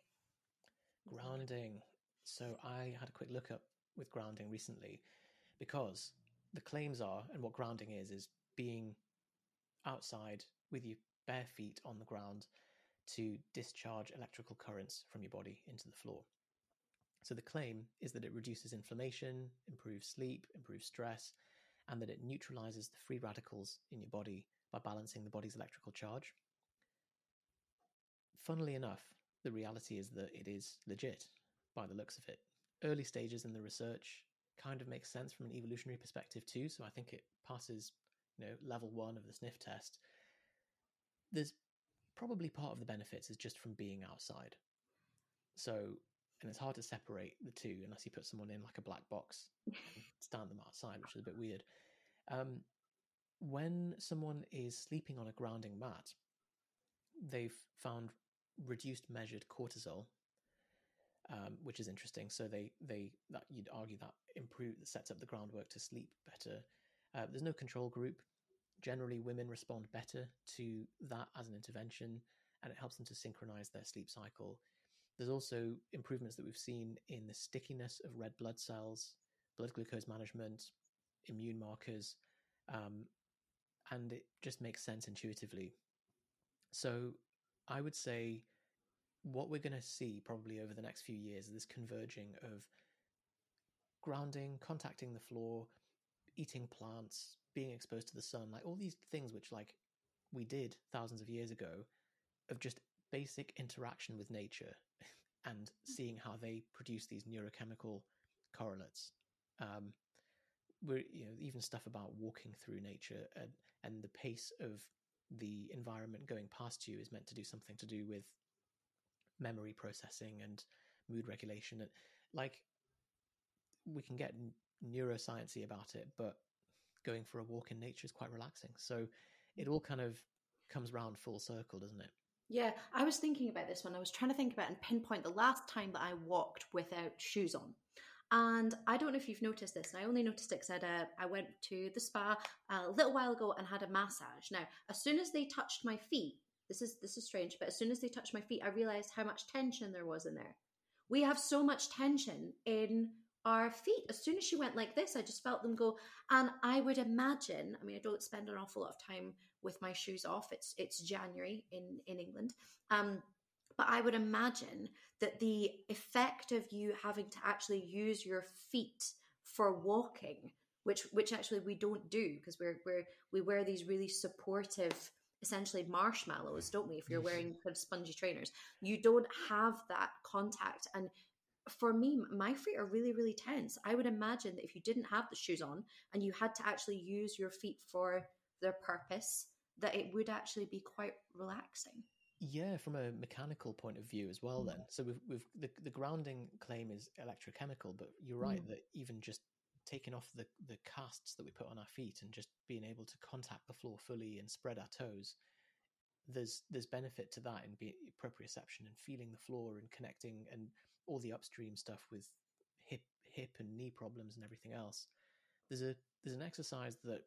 Grounding. So I had a quick look up with grounding recently because the claims are, and what grounding is, is being outside with your bare feet on the ground to discharge electrical currents from your body into the floor. So the claim is that it reduces inflammation, improves sleep, improves stress, and that it neutralizes the free radicals in your body by balancing the body's electrical charge. Funnily enough, the reality is that it is legit by the looks of it. Early stages in the research kind of makes sense from an evolutionary perspective too, so I think it passes, you know, level 1 of the sniff test. There's probably part of the benefits is just from being outside. So, and it's hard to separate the two unless you put someone in like a black box and stand them outside, which is a bit weird. Um, when someone is sleeping on a grounding mat, they've found reduced measured cortisol, um, which is interesting. So they they that you'd argue that improve sets up the groundwork to sleep better. Uh, there's no control group. Generally, women respond better to that as an intervention, and it helps them to synchronize their sleep cycle. There's also improvements that we've seen in the stickiness of red blood cells, blood glucose management, immune markers, um, and it just makes sense intuitively. So I would say what we're going to see probably over the next few years is this converging of grounding, contacting the floor, eating plants, being exposed to the sun, like all these things which like we did thousands of years ago of just basic interaction with nature and seeing how they produce these neurochemical correlates. Um, we're you know even stuff about walking through nature and and the pace of the environment going past you is meant to do something to do with memory processing and mood regulation and like we can get neurosciencey about it but going for a walk in nature is quite relaxing so it all kind of comes round full circle doesn't it Yeah, I was thinking about this one I was trying to think about and pinpoint the last time that I walked without shoes on. And I don't know if you've noticed this, and I only noticed it because I went to the spa a little while ago and had a massage. Now, as soon as they touched my feet, this is this is strange, but as soon as they touched my feet, I realized how much tension there was in there. We have so much tension in our feet. As soon as she went like this, I just felt them go. And I would imagine, I mean, I don't spend an awful lot of time with my shoes off. It's it's January in in England. Um, but I would imagine that the effect of you having to actually use your feet for walking, which which actually we don't do because we're we're we wear these really supportive essentially marshmallows, don't we? If you're wearing kind of spongy trainers, you don't have that contact. And for me, my feet are really, really tense. I would imagine that if you didn't have the shoes on and you had to actually use your feet for their purpose, that it would actually be quite relaxing. Yeah, from a mechanical point of view as well. Mm. Then, so we've, we've the the grounding claim is electrochemical, but you're right Mm. that even just taking off the the casts that we put on our feet and just being able to contact the floor fully and spread our toes, there's there's benefit to that in being proprioception and feeling the floor and connecting and all the upstream stuff with hip hip and knee problems and everything else. There's a there's an exercise that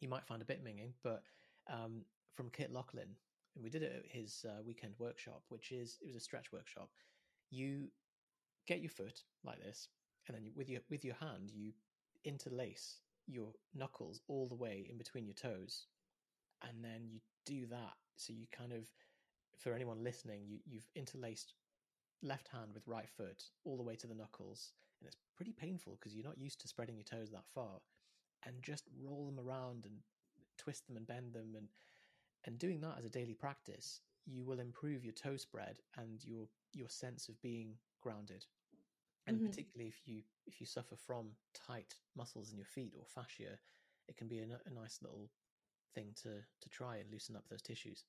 you might find a bit minging, but um, from Kit Laughlin, and we did it at his uh, weekend workshop, which is it was a stretch workshop. You get your foot like this, and then you, with your with your hand you interlace your knuckles all the way in between your toes, and then you do that. So you kind of, for anyone listening, you you've interlaced left hand with right foot all the way to the knuckles, and it's pretty painful because you're not used to spreading your toes that far, and just roll them around and twist them and bend them and and doing that as a daily practice you will improve your toe spread and your your sense of being grounded and Mhm. particularly if you if you suffer from tight muscles in your feet or fascia it can be a nice little thing to to try and loosen up those tissues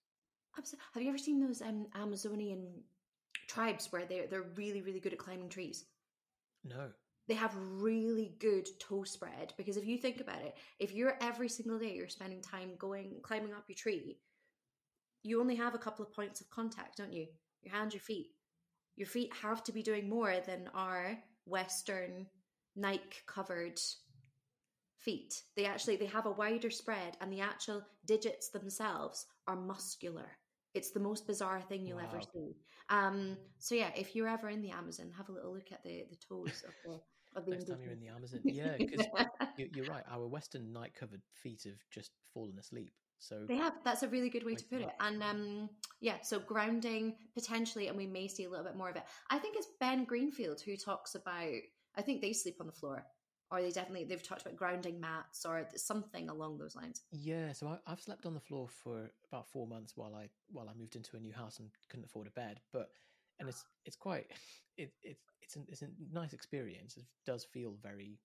Absolutely. Have you ever seen those um, Amazonian tribes where they're they're really really good at climbing trees? no They have really good toe spread because if you think about it, if you're every single day you're spending time going climbing up your tree, you only have a couple of points of contact, don't you? Your hands, your feet. Your feet have to be doing more than our Western Nike covered feet. They actually they have a wider spread and the actual digits themselves are muscular. It's the most bizarre thing you'll ever see. Um, so yeah, if you're ever in the Amazon, have a little look at the the toes of the of the next time you're in the amazon yeah because you, you're right our western Nike covered feet have just fallen asleep so They have. That's a really good way to put it. And um, yeah, so grounding potentially, and we may see a little bit more of it. I think it's Ben Greenfield who talks about. I think they sleep on the floor, or they definitely they've talked about grounding mats or something along those lines. Yeah, so I, I've slept on the floor for about four months while I while I moved into a new house and couldn't afford a bed. But and it's it's quite it, it it's an, it's a nice experience. It does feel very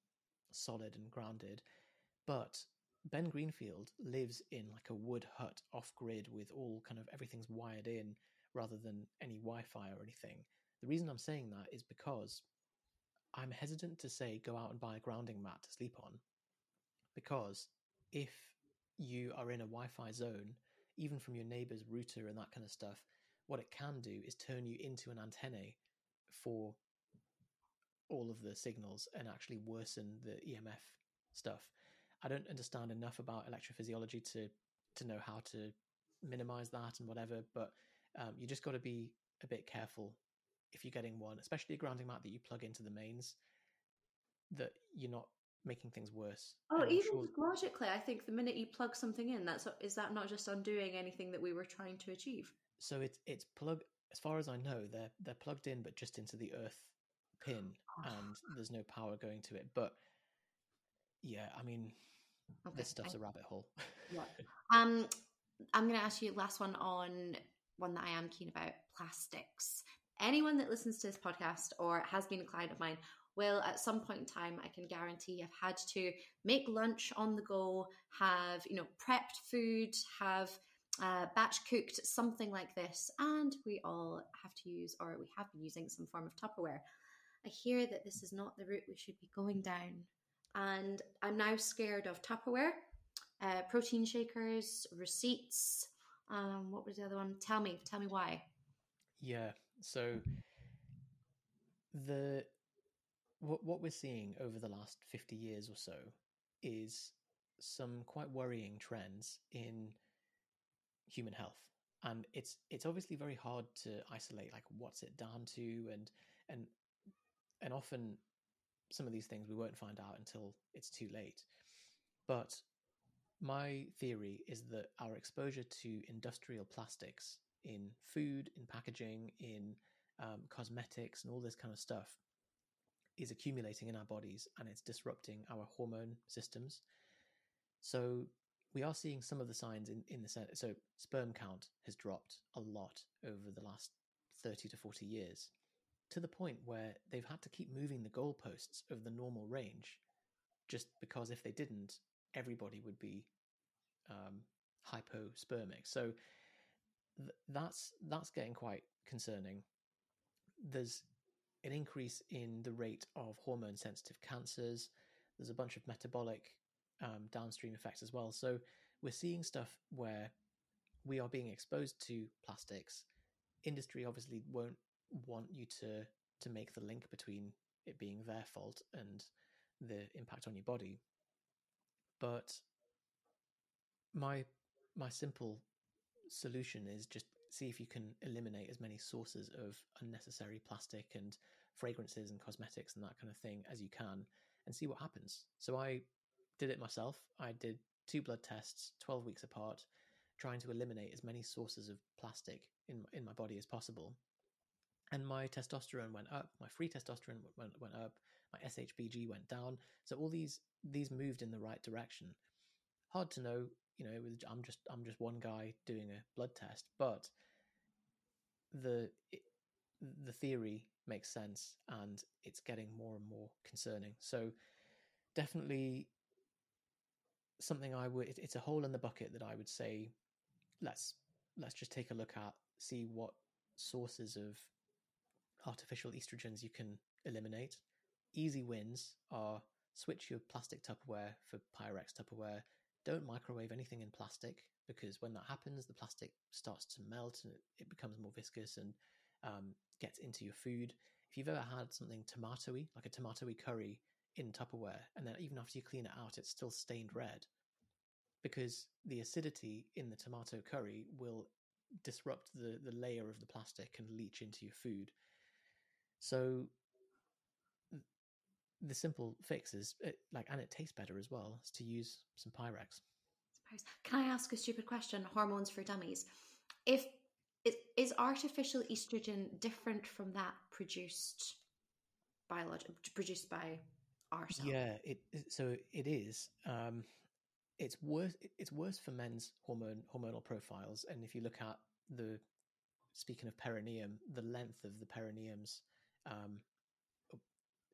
solid and grounded. But Ben Greenfield lives in like a wood hut off grid with all kind of everything's wired in rather than any Wi-Fi or anything. The reason I'm saying that is because I'm hesitant to say go out and buy a grounding mat to sleep on because if you are in a Wi-Fi zone, even from your neighbor's router and that kind of stuff, what it can do is turn you into an antennae for all of the signals and actually worsen the EMF stuff. I don't understand enough about electrophysiology to to know how to minimize that and whatever, but um, you just got to be a bit careful if you're getting one, especially a grounding mat that you plug into the mains, that you're not making things worse. Oh, And even sure- logically, I think the minute you plug something in, that's is that not just undoing anything that we were trying to achieve? so it's it's plug as far as I know they're they're plugged in but just into the earth pin and there's no power going to it but yeah I mean Okay, this stuff's I- a rabbit hole Yeah. Um, I'm going to ask you last one on one that I am keen about plastics. Anyone that listens to this podcast or has been a client of mine will, at some point in time, I can guarantee, have had to make lunch on the go, have, you know, prepped food, have uh, batch cooked, something like this. And we all have to use, or we have been using, some form of Tupperware. I hear that this is not the route we should be going down. And I'm now scared of Tupperware, uh, protein shakers, receipts. Um, what was the other one? Tell me, tell me why. Yeah. So the what what we're seeing over the last 50 years or so is some quite worrying trends in human health and it's it's obviously very hard to isolate like what's it down to and and and often some of these things we won't find out until it's too late. But my theory is that our exposure to industrial plastics in food in packaging in um, cosmetics and all this kind of stuff is accumulating in our bodies and it's disrupting our hormone systems. So we are seeing some of the signs in, in the sense so sperm count has dropped a lot over the last 30 to 40 years to the point where they've had to keep moving the goalposts of the normal range just because if they didn't everybody would be um, hypospermic so th- that's that's getting quite concerning there's an increase in the rate of hormone sensitive cancers there's a bunch of metabolic um, downstream effects as well. So we're seeing stuff where we are being exposed to plastics. Industry obviously won't want you to to make the link between it being their fault and the impact on your body. But my my simple solution is just see if you can eliminate as many sources of unnecessary plastic and fragrances and cosmetics and that kind of thing as you can and see what happens. So I did it myself. I did two blood tests 12 weeks apart, trying to eliminate as many sources of plastic in, in my body as possible. And my testosterone went up, my free testosterone went, went up, my SHBG went down. So all these these moved in the right direction. Hard to know, you know, I'm just I'm just one guy doing a blood test, but the it, the theory makes sense and it's getting more and more concerning. So definitely something I would. It's a hole in the bucket that I would say. Let's let's just take a look at, see what sources of artificial estrogens you can eliminate. Easy wins are switch your plastic Tupperware for Pyrex Tupperware. Don't microwave anything in plastic because when that happens, the plastic starts to melt and it, becomes more viscous and um, gets into your food. If you've ever had something tomatoey, like a tomatoey curry in Tupperware, and then even after you clean it out, it's still stained red because the acidity in the tomato curry will disrupt the, the layer of the plastic and leach into your food. So the simple fix is it, like, and it tastes better as well, is to use some Pyrex. Can I ask a stupid question? Hormones for dummies. If is artificial estrogen different from that produced biologic produced by ourselves? Yeah, it so it is. Um, it's worse. It's worse for men's hormone hormonal profiles, and if you look at the speaking of perineum, the length of the perineums um,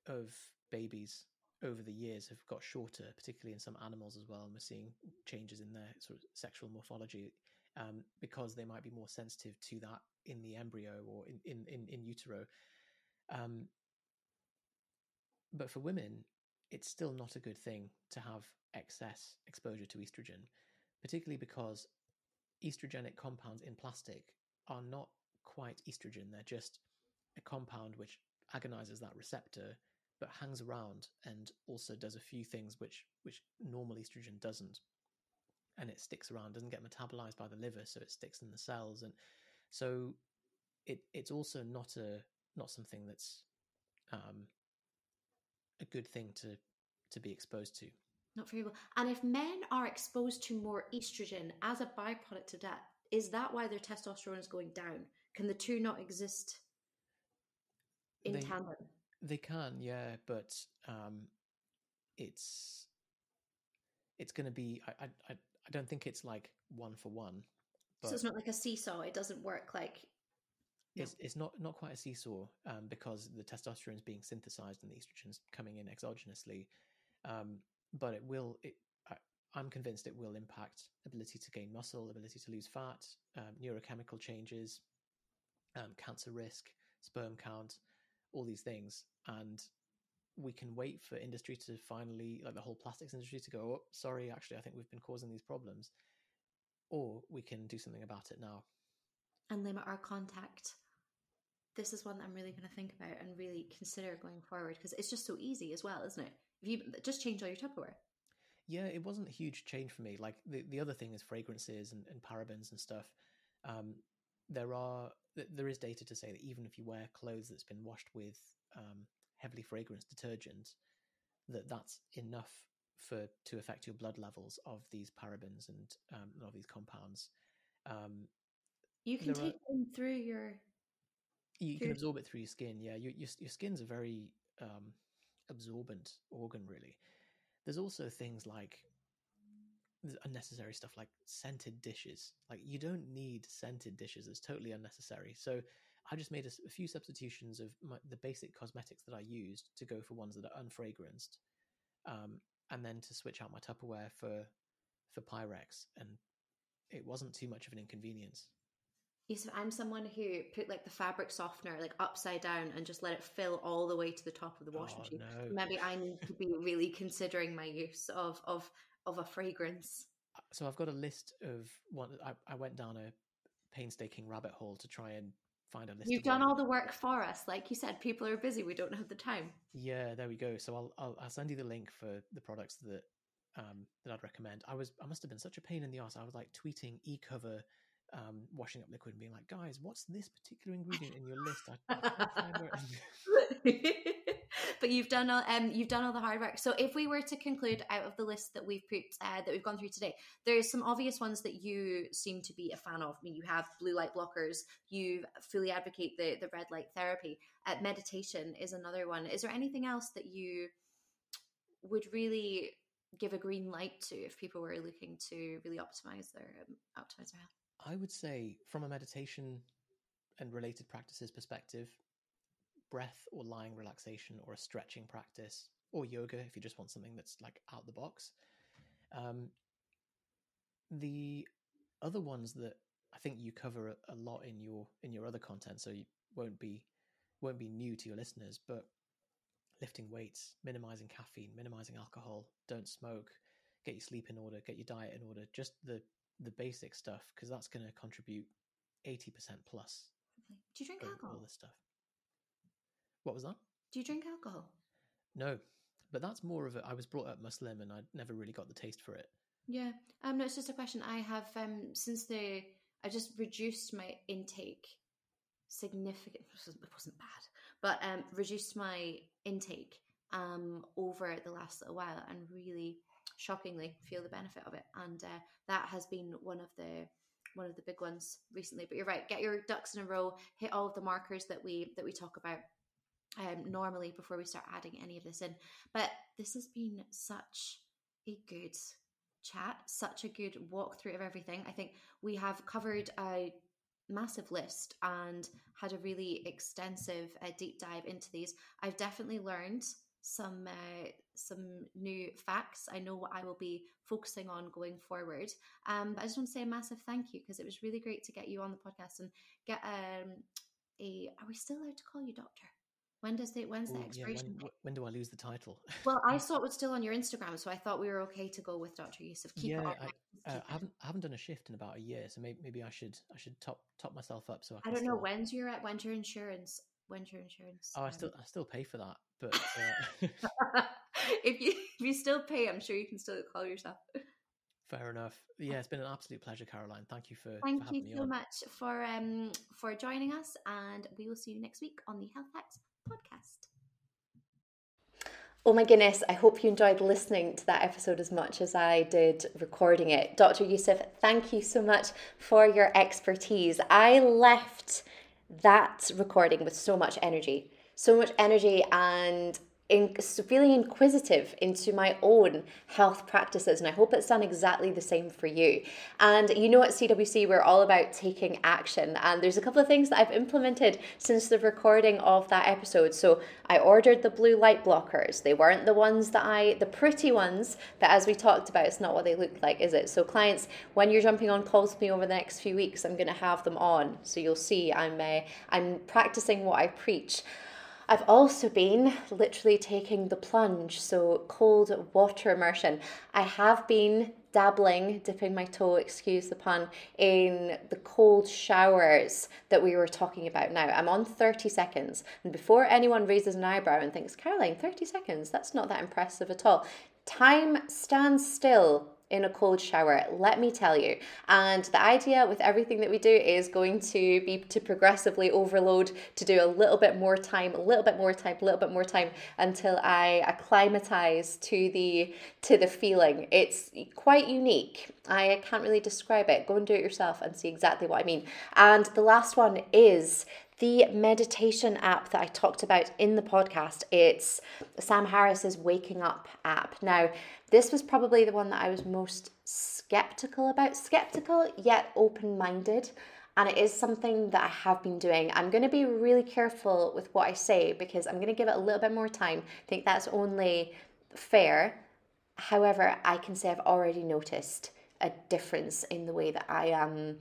of babies over the years have got shorter, particularly in some animals as well. And we're seeing changes in their sort of sexual morphology um, because they might be more sensitive to that in the embryo or in in in, in utero. Um, but for women, it's still not a good thing to have excess exposure to estrogen, particularly because estrogenic compounds in plastic are not quite estrogen. They're just a compound which agonizes that receptor but hangs around and also does a few things which which normal estrogen doesn't and it sticks around doesn't get metabolized by the liver so it sticks in the cells and so it it's also not a not something that's um, a good thing to to be exposed to. Not very well. And if men are exposed to more estrogen as a byproduct of that, is that why their testosterone is going down? Can the two not exist in they, tandem? They can, yeah, but um, it's it's going to be. I, I I don't think it's like one for one. So it's not like a seesaw. It doesn't work like. No. It's it's not not quite a seesaw um, because the testosterone is being synthesized and the estrogens coming in exogenously, um, but it will. It, I, I'm convinced it will impact ability to gain muscle, ability to lose fat, um, neurochemical changes, um, cancer risk, sperm count, all these things, and we can wait for industry to finally, like the whole plastics industry, to go, oh, sorry, actually, I think we've been causing these problems, or we can do something about it now and limit our contact. This is one that I'm really going to think about and really consider going forward because it's just so easy as well, isn't it? If you just change all your Tupperware. Yeah, it wasn't a huge change for me. Like the, the other thing is fragrances and, and parabens and stuff. Um, there are there is data to say that even if you wear clothes that's been washed with um, heavily fragranced detergent, that that's enough for to affect your blood levels of these parabens and um, of these compounds. Um, you can take are, them through your. You through... can absorb it through your skin. Yeah, your your, your skin's a very um, absorbent organ, really. There's also things like unnecessary stuff like scented dishes. Like you don't need scented dishes; it's totally unnecessary. So I just made a, a few substitutions of my, the basic cosmetics that I used to go for ones that are unfragranced, um, and then to switch out my Tupperware for for Pyrex, and it wasn't too much of an inconvenience. Yes, I'm someone who put like the fabric softener like upside down and just let it fill all the way to the top of the washing oh, machine. No. Maybe I need to be really considering my use of of of a fragrance. Uh, so I've got a list of one. I, I went down a painstaking rabbit hole to try and find a list. You've done all the work for us, like you said. People are busy; we don't have the time. Yeah, there we go. So I'll I'll, I'll send you the link for the products that um that I'd recommend. I was I must have been such a pain in the ass. I was like tweeting Ecover um, washing up liquid and being like, guys, what's this particular ingredient in your list? I, I but you've done all um, you've done all the hard work. So if we were to conclude out of the list that we've put uh, that we've gone through today, there's some obvious ones that you seem to be a fan of. I mean, you have blue light blockers. You fully advocate the the red light therapy. Uh, meditation is another one. Is there anything else that you would really give a green light to if people were looking to really optimize their um, optimize their health? I would say, from a meditation and related practices perspective, breath or lying relaxation or a stretching practice or yoga if you just want something that's like out the box. Um, the other ones that I think you cover a, a lot in your in your other content, so you won't be won't be new to your listeners, but lifting weights, minimizing caffeine, minimizing alcohol, don't smoke, get your sleep in order, get your diet in order, just the the basic stuff because that's going to contribute 80% plus. Do you drink alcohol? All this stuff. What was that? Do you drink alcohol? No, but that's more of a. I was brought up Muslim and I never really got the taste for it. Yeah, um, no, it's just a question. I have um since the I just reduced my intake significant. It wasn't bad, but um reduced my intake um over the last little while and really shockingly feel the benefit of it and uh, that has been one of the one of the big ones recently but you're right get your ducks in a row hit all of the markers that we that we talk about um, normally before we start adding any of this in but this has been such a good chat such a good walkthrough of everything i think we have covered a massive list and had a really extensive uh, deep dive into these i've definitely learned some uh, some new facts. I know what I will be focusing on going forward. Um, but I just want to say a massive thank you because it was really great to get you on the podcast and get um, a. Are we still allowed to call you doctor? When does the when's the expiration? Yeah, when, when, do I lose the title? well, I saw it was still on your Instagram, so I thought we were okay to go with Doctor Yusuf. Keep yeah, I, uh, I, haven't I haven't done a shift in about a year, so maybe maybe I should I should top top myself up. So I, I don't still... know when's your when's your insurance when's your insurance? Oh, I still I still pay for that, but uh... if you if you still pay, I'm sure you can still call yourself. Fair enough. Yeah, it's been an absolute pleasure, Caroline. Thank you for thank for you so on. much for um for joining us, and we will see you next week on the Health Hacks podcast. Oh my goodness, I hope you enjoyed listening to that episode as much as I did recording it. Dr. Yusuf, thank you so much for your expertise. I left that recording with so much energy, so much energy and in, feeling inquisitive into my own health practices, and I hope it's done exactly the same for you. And you know, at CWC, we're all about taking action, and there's a couple of things that I've implemented since the recording of that episode. So I ordered the blue light blockers. They weren't the ones that I, the pretty ones, but as we talked about, it's not what they look like, is it? So clients, when you're jumping on calls with me over the next few weeks, I'm going to have them on, so you'll see I'm uh, I'm practicing what I preach. I've also been literally taking the plunge, so cold water immersion. I have been dabbling, dipping my toe, excuse the pun, in the cold showers that we were talking about now. I'm on 30 seconds. And before anyone raises an eyebrow and thinks, Caroline, 30 seconds, that's not that impressive at all. Time stands still in a cold shower, let me tell you. And the idea with everything that we do is going to be to progressively overload to do a little bit more time, a little bit more time, a little bit more time until I acclimatize to the to the feeling. It's quite unique. I can't really describe it. Go and do it yourself and see exactly what I mean. And the last one is the meditation app that I talked about in the podcast. It's Sam Harris's Waking Up app. Now, this was probably the one that I was most skeptical about, skeptical yet open minded. And it is something that I have been doing. I'm going to be really careful with what I say because I'm going to give it a little bit more time. I think that's only fair. However, I can say I've already noticed a difference in the way that I am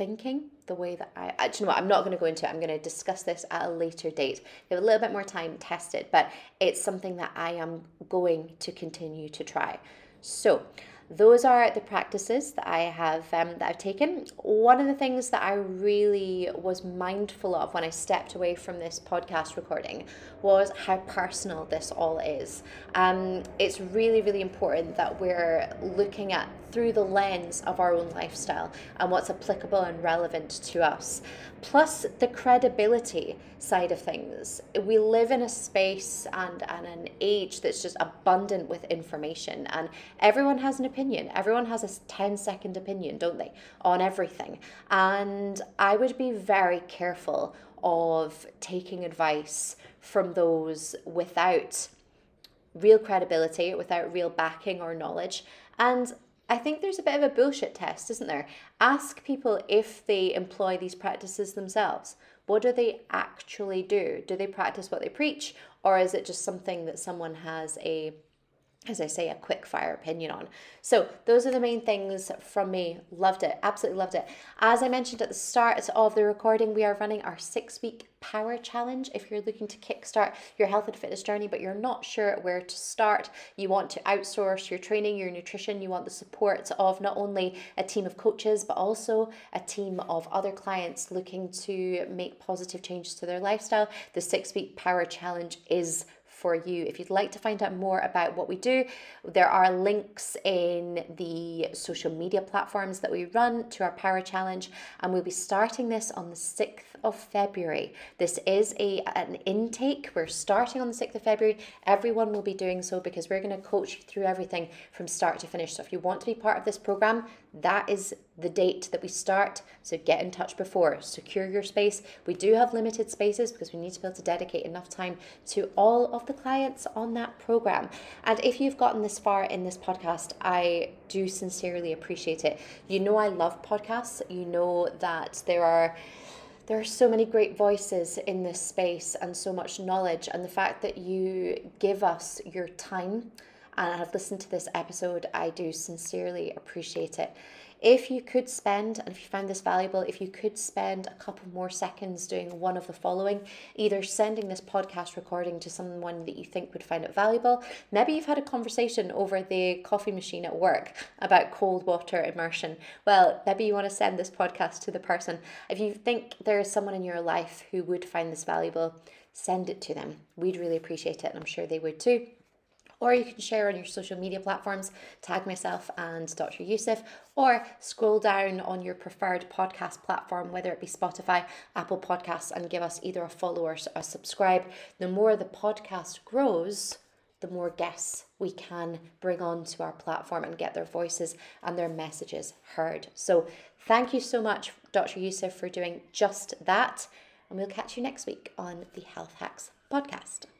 thinking, the way that I actually, know what, I'm not going to go into it. I'm going to discuss this at a later date. Give a little bit more time, test it, but it's something that I am going to continue to try. So, those are the practices that I have um, that I've taken. One of the things that I really was mindful of when I stepped away from this podcast recording was how personal this all is. Um, it's really, really important that we're looking at through the lens of our own lifestyle and what's applicable and relevant to us. Plus, the credibility side of things. We live in a space and, and an age that's just abundant with information, and everyone has an opinion. Everyone has a 10 second opinion, don't they, on everything. And I would be very careful of taking advice from those without real credibility, without real backing or knowledge. And I think there's a bit of a bullshit test, isn't there? Ask people if they employ these practices themselves. What do they actually do? Do they practice what they preach, or is it just something that someone has a as I say, a quick fire opinion on. So, those are the main things from me. Loved it, absolutely loved it. As I mentioned at the start of the recording, we are running our six week power challenge. If you're looking to kickstart your health and fitness journey, but you're not sure where to start, you want to outsource your training, your nutrition, you want the support of not only a team of coaches, but also a team of other clients looking to make positive changes to their lifestyle, the six week power challenge is for you. If you'd like to find out more about what we do, there are links in the social media platforms that we run to our Power Challenge, and we'll be starting this on the 6th of February. This is a an intake. We're starting on the 6th of February. Everyone will be doing so because we're going to coach you through everything from start to finish. So if you want to be part of this program, that is the date that we start. So get in touch before, secure your space. We do have limited spaces because we need to be able to dedicate enough time to all of the clients on that program. And if you've gotten this far in this podcast, I do sincerely appreciate it. You know, I love podcasts. You know that there are there are so many great voices in this space and so much knowledge and the fact that you give us your time and have listened to this episode, I do sincerely appreciate it. If you could spend, and if you found this valuable, if you could spend a couple more seconds doing one of the following, either sending this podcast recording to someone that you think would find it valuable, maybe you've had a conversation over the coffee machine at work about cold water immersion. Well, maybe you want to send this podcast to the person. If you think there is someone in your life who would find this valuable, send it to them. We'd really appreciate it, and I'm sure they would too or you can share on your social media platforms, tag myself and Dr. Yusuf, or scroll down on your preferred podcast platform, whether it be Spotify, Apple Podcasts, and give us either a follow or a subscribe. The more the podcast grows, the more guests we can bring onto our platform and get their voices and their messages heard. So, thank you so much, Dr. Yusuf, for doing just that. And we'll catch you next week on the Health Hacks podcast.